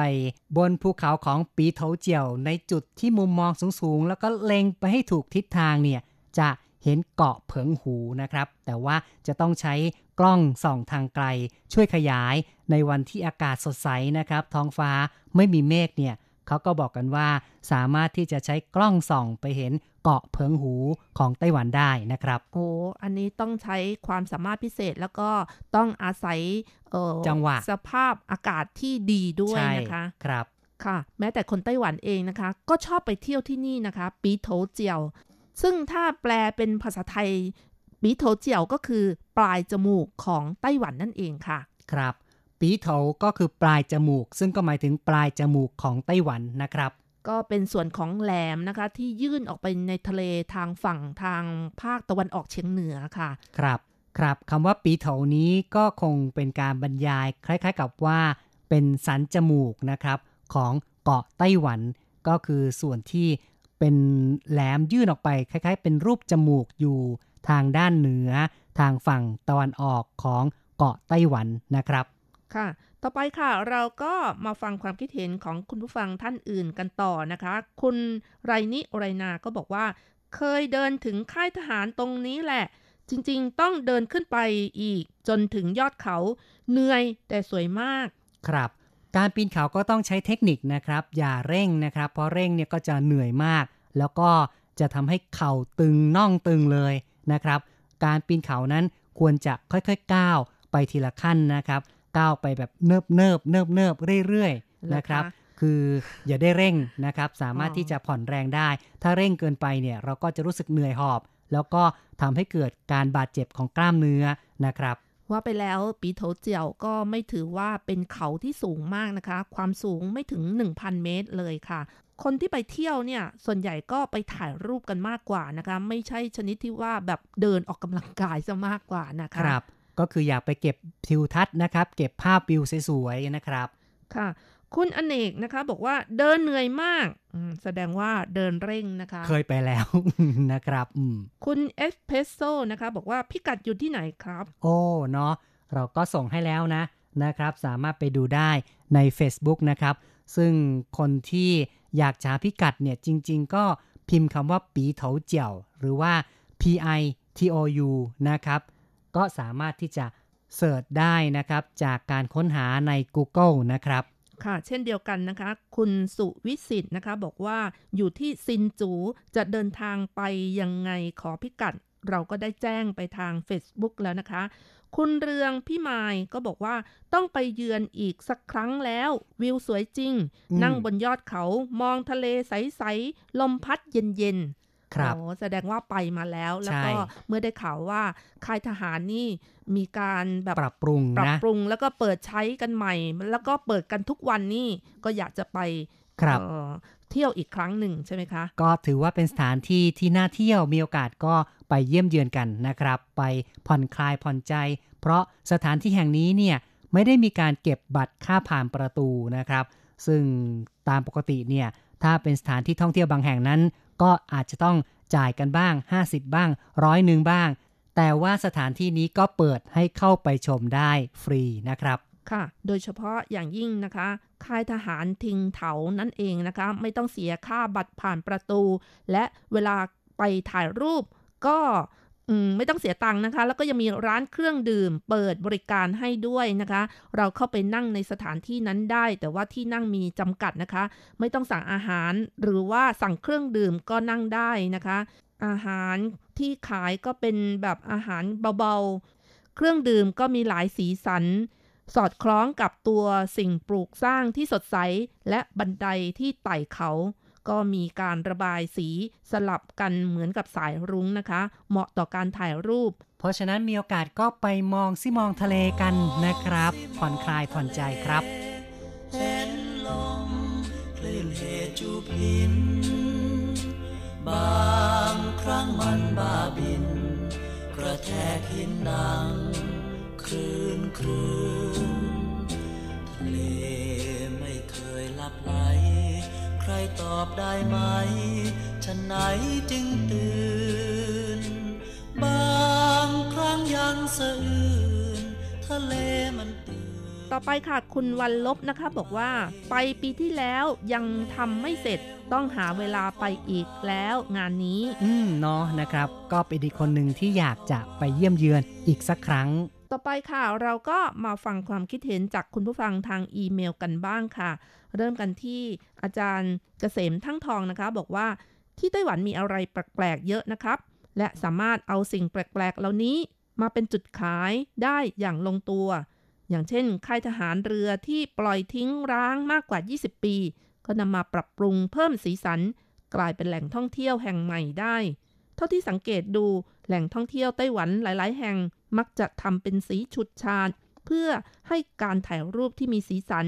บนภูเขาของปีเถาเจียว ในจุดที่มุมมองสูงๆ แล้วก็เล็งไปให้ถูกทิศทางเนี่ย จะเห็นเกาะเผิงหูนะครับ แต่ว่าจะต้องใช้กล้องส่องทางไกล ช่วยขยายในวันที่อากาศสดใสนะครับ ท้องฟ้าไม่มีเมฆเนี่ยเขาก็บอกกันว่าสามารถที่จะใช้กล้องส่องไปเห็นเกาะเผิงหูของไต้หวันได้นะครับ โอ้อันนี้ต้องใช้ความสามารถพิเศษแล้วก็ต้องอาศัยเอ่อจังหวะสภาพอากาศที่ดีด้วยใช่นะคะครับค่ะ แม้แต่คนไต้หวันเองนะคะ ก็ชอบไปเที่ยวที่นี่นะคะ ปีโถเจียว ซึ่งถ้าแปลเป็นภาษาไทยปีโถเจียวก็คือปลายจมูกของไต้หวันนั่นเองค่ะ ครับ ปีโถก็คือปลายจมูก ซึ่งก็หมายถึงปลายจมูกของไต้หวันนะครับ ก็เป็นส่วนของแหลมนะคะ ที่ยื่นออกไปในทะเลทางฝั่งทางภาคตะวันออกเฉียงเหนือค่ะ ครับครับคำว่าปีโถนี้ก็คงเป็นการบรรยาย คล้ายๆกับว่า เป็นสันจมูกนะครับ ของเกาะไต้หวัน ก็คือส่วนที่ เป็นแหลมยื่นออกไปคล้ายๆ เป็นรูปจมูกอยู่ทางด้านเหนือ ทางฝั่งตะวันออกของเกาะไต้หวันนะครับ ค่ะ ต่อไปค่ะเราก็มาฟังความคิดเห็นของคุณผู้ฟังท่านอื่นกันต่อนะคะ คุณไรนิไรนาก็บอกว่า เคยเดินถึงค่ายทหารตรงนี้แหละ จริงๆ ต้องเดินขึ้นไปอีกจนถึงยอดเขาเหนื่อยแต่สวยมาก ครับ การปีนเขาก็ต้องใช้เทคนิคนะครับ อย่าเร่งนะครับ เพราะเร่งเนี่ยก็จะเหนื่อยมาก แล้วก็จะทำให้เข่าตึงน่องตึงเลยนะครับ การปีนเขานั้นควรจะค่อยๆก้าวไปทีละขั้นนะครับ ก้าวไปแบบเนิบเนิบเนิบเนิบเรื่อยๆนะครับนะคะคืออย่าได้เร่งนะครับ สามารถอ๋อที่จะผ่อนแรงได้ ถ้าเร่งเกินไปเนี่ยเราก็จะรู้สึกเหนื่อยหอบ แล้วก็ทำให้เกิดการบาดเจ็บของกล้ามเนื้อนะครับ ว่าไปแล้วปีโถเจียวก็ไม่ถือว่าเป็นเขาที่สูงมากนะคะ ความสูงไม่ถึง 1,000 เมตรเลยค่ะ คนที่ไปเที่ยวเนี่ยส่วนใหญ่ก็ไปถ่ายรูปกันมากกว่านะคะ ไม่ใช่ชนิดที่ว่าแบบเดินออกกำลังกายซะมากกว่านะคะครับ ก็คืออยากไปเก็บทิวทัศน์นะครับ เก็บภาพวิวสวยๆนะครับ ค่ะ คุณอเนกนะคะ บอกว่าเดินเหนื่อยมากอืมแสดงว่าเดินเร่งนะคะ เคยไปแล้วนะครับอืมคุณเอสเพรสโซนะคะ บอกว่าพิกัดอยู่ที่ไหนครับ โอ้เนาะเราก็ส่งให้แล้วนะนะครับ สามารถไปดูได้ใน Facebook นะครับ ซึ่งคนที่อยากจะหาพิกัดเนี่ยจริง ๆ ก็พิมพ์คำว่าปีเถาเจียว หรือว่า P I T O U นะครับ ก็สามารถที่จะเสิร์ชได้นะครับ จากการค้นหาใน Google นะครับ ค่ะ เช่นเดียวกันนะคะ คุณสุวิสิตนะคะ บอกว่าอยู่ที่ซินจูจะเดินทางไปยังไงขอพิกัด เราก็ได้แจ้งไปทาง Facebook แล้วนะคะ คุณเรืองพี่มายก็บอกว่าต้องไปเยือนอีกสักครั้งแล้ว วิวสวยจริงอืมนั่งบนยอดเขามองทะเลใส ๆ ลมพัดเย็น ๆ ครับโอ้แสดงว่าไปมาแล้ว แล้วใช่ก็เมื่อได้ข่าวว่าค่ายทหารนี่มีการแบบปรับปรุงปรับนะปรุง แล้วก็เปิดใช้กันใหม่ แล้วก็เปิดกันทุกวันนี่ก็อยากจะไปครับเอ่อเที่ยวอีกครั้งหนึ่งใช่ไหมคะ ก็ถือว่าเป็นสถานที่ที่น่าเที่ยวมีโอกาสก็ไปเยี่ยมเยือนกันนะครับ ไปผ่อนคลายผ่อนใจ เพราะสถานที่แห่งนี้เนี่ยไม่ได้มีการเก็บบัตรค่าผ่านประตูนะครับ ซึ่งตามปกติเนี่ย ถ้าเป็นสถานที่ท่องเที่ยวบางแห่งนั้น ก็อาจจะต้องจ่ายกันบ้าง 50 บ้างร้อยหนึ่งบ้าง แต่ว่าสถานที่นี้ก็เปิดให้เข้าไปชมได้ฟรีนะครับค่ะ โดยเฉพาะอย่างยิ่งนะคะ ค่ายทหารทิงเถานั่นเองนะคะ ไม่ต้องเสียค่าบัตรผ่านประตู และเวลาไปถ่ายรูปก็ ไม่ต้องเสียตังค์นะคะ แล้วก็ยังมีร้านเครื่องดื่ม เปิดบริการให้ด้วยนะคะ เราเข้าไปนั่งในสถานที่นั้นได้ แต่ว่าที่นั่งมีจำกัดนะคะ ไม่ต้องสั่งอาหาร หรือว่าสั่งเครื่องดื่มก็นั่งได้นะคะ อาหารที่ขายก็เป็นแบบอาหารเบาๆ เครื่องดื่มก็มีหลายสีสัน สอดคล้องกับตัวสิ่งปลูกสร้างที่สดใสและบันไดที่ไต่เขา ก็มีการระบายสีสลับกันเหมือนกับสายรุ้งนะคะ เหมาะต่อการถ่ายรูป เพราะฉะนั้นมีโอกาสก็ไปมองซิมองทะเลกันนะครับ ผ่อนคลายผ่อนใจครับเห็นลมคลื่นเหตุจูพิน บางครั้งมันบ้าบิน กระแทกหินดังครืนครืนทะเลไม่เคยหลับไหลใค รตอบได้ไหม ฉันไหนจึงตื่น บางครั้งยังสะอื้นทะเลมันตื่น ต่อไปค่ะคุณวันลบนะคะบอกว่า ไปปีที่แล้วยังทำไม่เสร็จต้องหาเวลาไปอีกแล้วงานนี้ อืมเนาะนะครับ ก็เป็นอีกคนหนึ่งที่อยากจะไปเยี่ยมเยือนอีกสักครั้ง ต่อไปค่ะ เราก็มาฟังความคิดเห็นจากคุณผู้ฟังทางอีเมลกันบ้างค่ะ เริ่มกันที่อาจารย์เกษมทั้งทองนะคะ บอกว่าที่ไต้หวันมีอะไรแปลกๆเยอะนะครับ และสามารถเอาสิ่งแปลกๆ เหล่านี้มาเป็นจุดขายได้อย่างลงตัว อย่างเช่นค่ายทหารเรือที่ปล่อยทิ้งร้างมากกว่า 20 ปี ก็นำมาปรับปรุงเพิ่มสีสัน กลายเป็นแหล่งท่องเที่ยวแห่งใหม่ได้ เท่าที่สังเกตดู แหล่งท่องเที่ยวไต้หวันหลาย ๆ แห่งมักจะทำเป็นสีฉุดฉาดเพื่อให้การถ่ายรูปที่มีสีสัน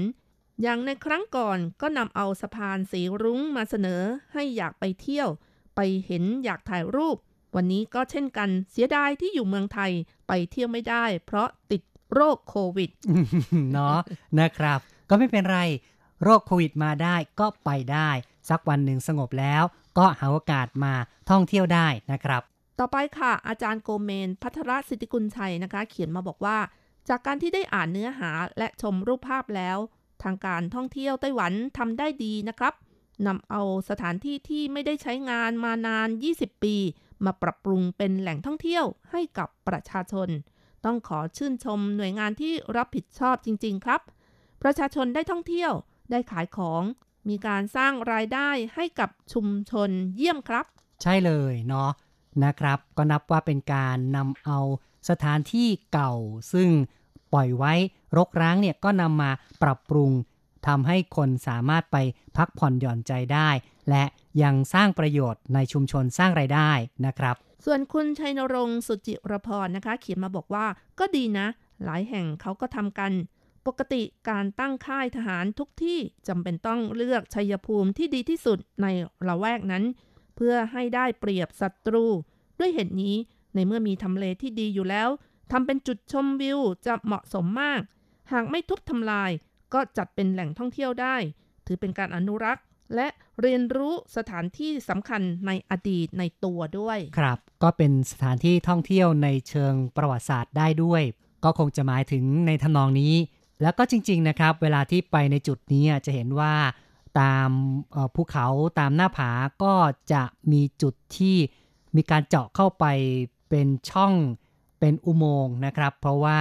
อย่างในครั้งก่อนก็นำเอาสะพานสีรุ้งมาเสนอให้อยากไปเที่ยว ไปเห็นอยากถ่ายรูป วันนี้ก็เช่นกันเสียดายที่อยู่เมืองไทยไปเที่ยวไม่ได้ เพราะติดโรคโควิดเนาะนะครับ ก็ไม่เป็นไร โรคโควิดมาได้ก็ไปได้ สักวันหนึ่งสงบแล้ว ก็หาโอกาสมาท่องเที่ยวได้นะครับ ต่อไปค่ะ อาจารย์โกเมน พัทรสิทธิกุลชัยนะคะ เขียนมาบอกว่า จากการที่ได้อ่านเนื้อหาและชมรูปภาพแล้ว ทางการท่องเที่ยวไต้หวันทำได้ดีนะครับนำเอาสถานที่ที่ไม่ได้ใช้งานมานาน 20 ปี มาปรับปรุงเป็นแหล่งท่องเที่ยวให้กับประชาชน ต้องขอชื่นชมหน่วยงานที่รับผิดชอบจริง ๆ ครับ ประชาชนได้ท่องเที่ยว ได้ขายของ มีการสร้างรายได้ให้กับชุมชนเยี่ยมครับ ใช่เลยเนาะ นะครับ ก็นับว่าเป็นการนำเอาสถานที่เก่า ซึ่งปล่อยไว้รกร้างเนี่ยก็นำมาปรับปรุงทำให้คนสามารถไปพักผ่อนหย่อนใจได้ และยังสร้างประโยชน์ในชุมชนสร้างไรายได้นะครับ ส่วนคุณชัยนรงค์สุจิรพรนะคะ เขียนมาบอกว่าก็ดีนะ หลายแห่งเขาก็ทำกัน ปกติการตั้งค่ายทหารทุกที่จำเป็นต้องเลือกชัยภูมิที่ดีที่สุดในละแวกนั้น เพื่อให้ได้เปรียบศัตรู ด้วยเหตุนี้ในเมื่อมีทำเลที่ดีอยู่แล้วทำเป็นจุดชมวิวจะเหมาะสมมาก หากไม่ทุบทำลายก็จัดเป็นแหล่งท่องเที่ยวได้ ถือเป็นการอนุรักษ์และเรียนรู้สถานที่สำคัญในอดีตในตัวด้วย ครับ ก็เป็นสถานที่ท่องเที่ยวในเชิงประวัติศาสตร์ได้ด้วย ก็คงจะหมายถึงในทำนองนี้ แล้วก็จริง ๆ นะครับ เวลาที่ไปในจุดนี้จะเห็นว่า ตามภูเขาตามหน้าผาก็จะมีจุดที่มีการเจาะเข้าไปเป็นช่องเป็นอุโมงค์นะครับ เพราะว่า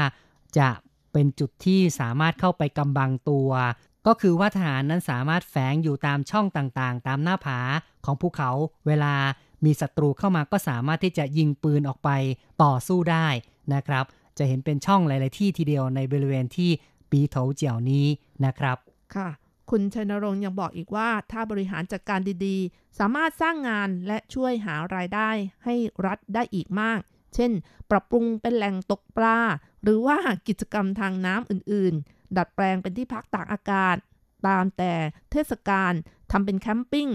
จะเป็นจุดที่สามารถเข้าไปกำบังตัว ก็คือว่าทหารนั้นสามารถแฝงอยู่ตามช่องต่างๆ ตามหน้าผาของภูเขา เวลามีศัตรูเข้ามาก็สามารถที่จะยิงปืนออกไปต่อสู้ได้นะครับ จะเห็นเป็นช่องหลาย ๆ ที่ทีเดียวในบริเวณที่ปีโถเจียวนี้นะครับ ค่ะ คุณชัยนรงค์ยังบอกอีกว่า ถ้าบริหารจัดการดีๆ สามารถสร้างงานและช่วยหารายได้ให้รัฐได้อีกมาก เช่น ปรับปรุงเป็นแหล่งตกปลา หรือว่ากิจกรรมทางน้ำอื่นๆ ดัดแปลงเป็นที่พักตากอากาศ ตามแต่เทศกาลทำเป็นแคมปิ้ง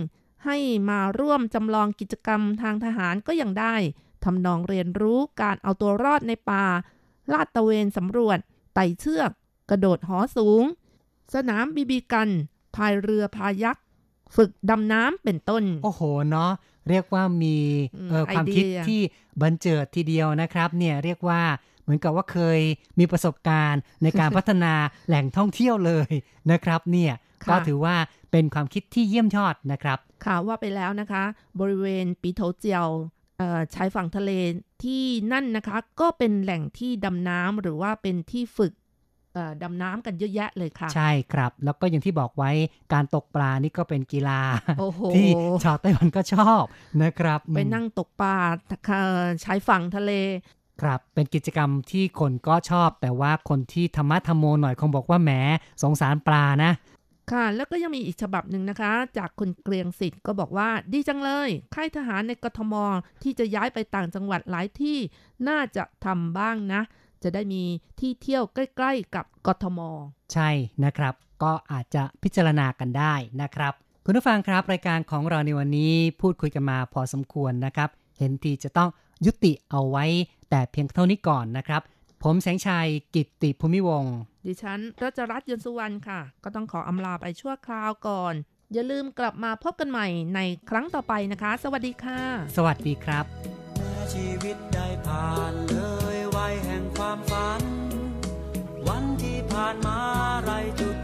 ให้มาร่วมจำลองกิจกรรมทางทหารก็ยังได้ทำนองเรียนรู้การเอาตัวรอดในป่า ลาดตะเวนสำรวจ ไต่เชือก กระโดดหอสูง สนามบีบีกัน พายเรือพายักฝึกดำน้ำเป็นต้น โอ้โหเนาะเรียกว่ามีอืมเอ่อไอความเดียคิดที่บันเจิดทีเดียวนะครับเนี่ยเรียกว่าเหมือนกับว่าเคยมีประสบการณ์ในการพัฒนาแหล่งท่องเที่ยวเลยนะครับเนี่ยค่ะก็ถือว่าเป็นความคิดที่เยี่ยมยอดนะครับข่าวว่าไปแล้วนะคะ บริเวณปีโถเจียวเอ่อชายฝั่งทะเลที่นั่นนะคะ ก็เป็นแหล่งที่ดำน้ำหรือว่าเป็นที่ฝึกเอ่อ ดำน้ำกันเยอะแยะเลยค่ะ ใช่ครับ แล้วก็อย่างที่บอกไว้การตกปลานี่ก็เป็นกีฬาโอ้โหที่ชาวไต้หวันก็ชอบนะครับ ไปนั่งตกปลาเอ่อชายฝั่งทะเลครับเป็นกิจกรรมที่คนก็ชอบ แต่ว่าคนที่ธรรมะธรรมโมหน่อยคงบอกว่าแหมสงสารปลานะค่ะ แล้วก็ยังมีอีกฉบับหนึ่งนะคะ จากคุณเกรียงสิทธิ์ก็บอกว่าดีจังเลยค่ายทหารในกทมที่จะย้ายไปต่างจังหวัดหลายที่น่าจะทำบ้างนะ จะได้มีที่เที่ยวใกล้ ๆ กับกทม ใช่นะครับ ก็อาจจะพิจารณากันได้นะครับ คุณผู้ฟังครับ รายการของเราในวันนี้พูดคุยกันมาพอสมควรนะครับ เห็นทีจะต้องยุติเอาไว้ แต่เพียงเท่านี้ก่อนนะครับ ผมแสงชัยกิตติภูมิวงศ์ดิฉันรัชรัตน์ยนต์สุวรรณค่ะ ก็ต้องขออำลาไปชั่วคราวก่อน อย่าลืมกลับมาพบกันใหม่ในครั้งต่อไปนะคะ สวัสดีค่ะ สวัสดีครับชีวิตได้ผ่านเลย แห่งความฝัน วันที่ผ่านมาไรจุด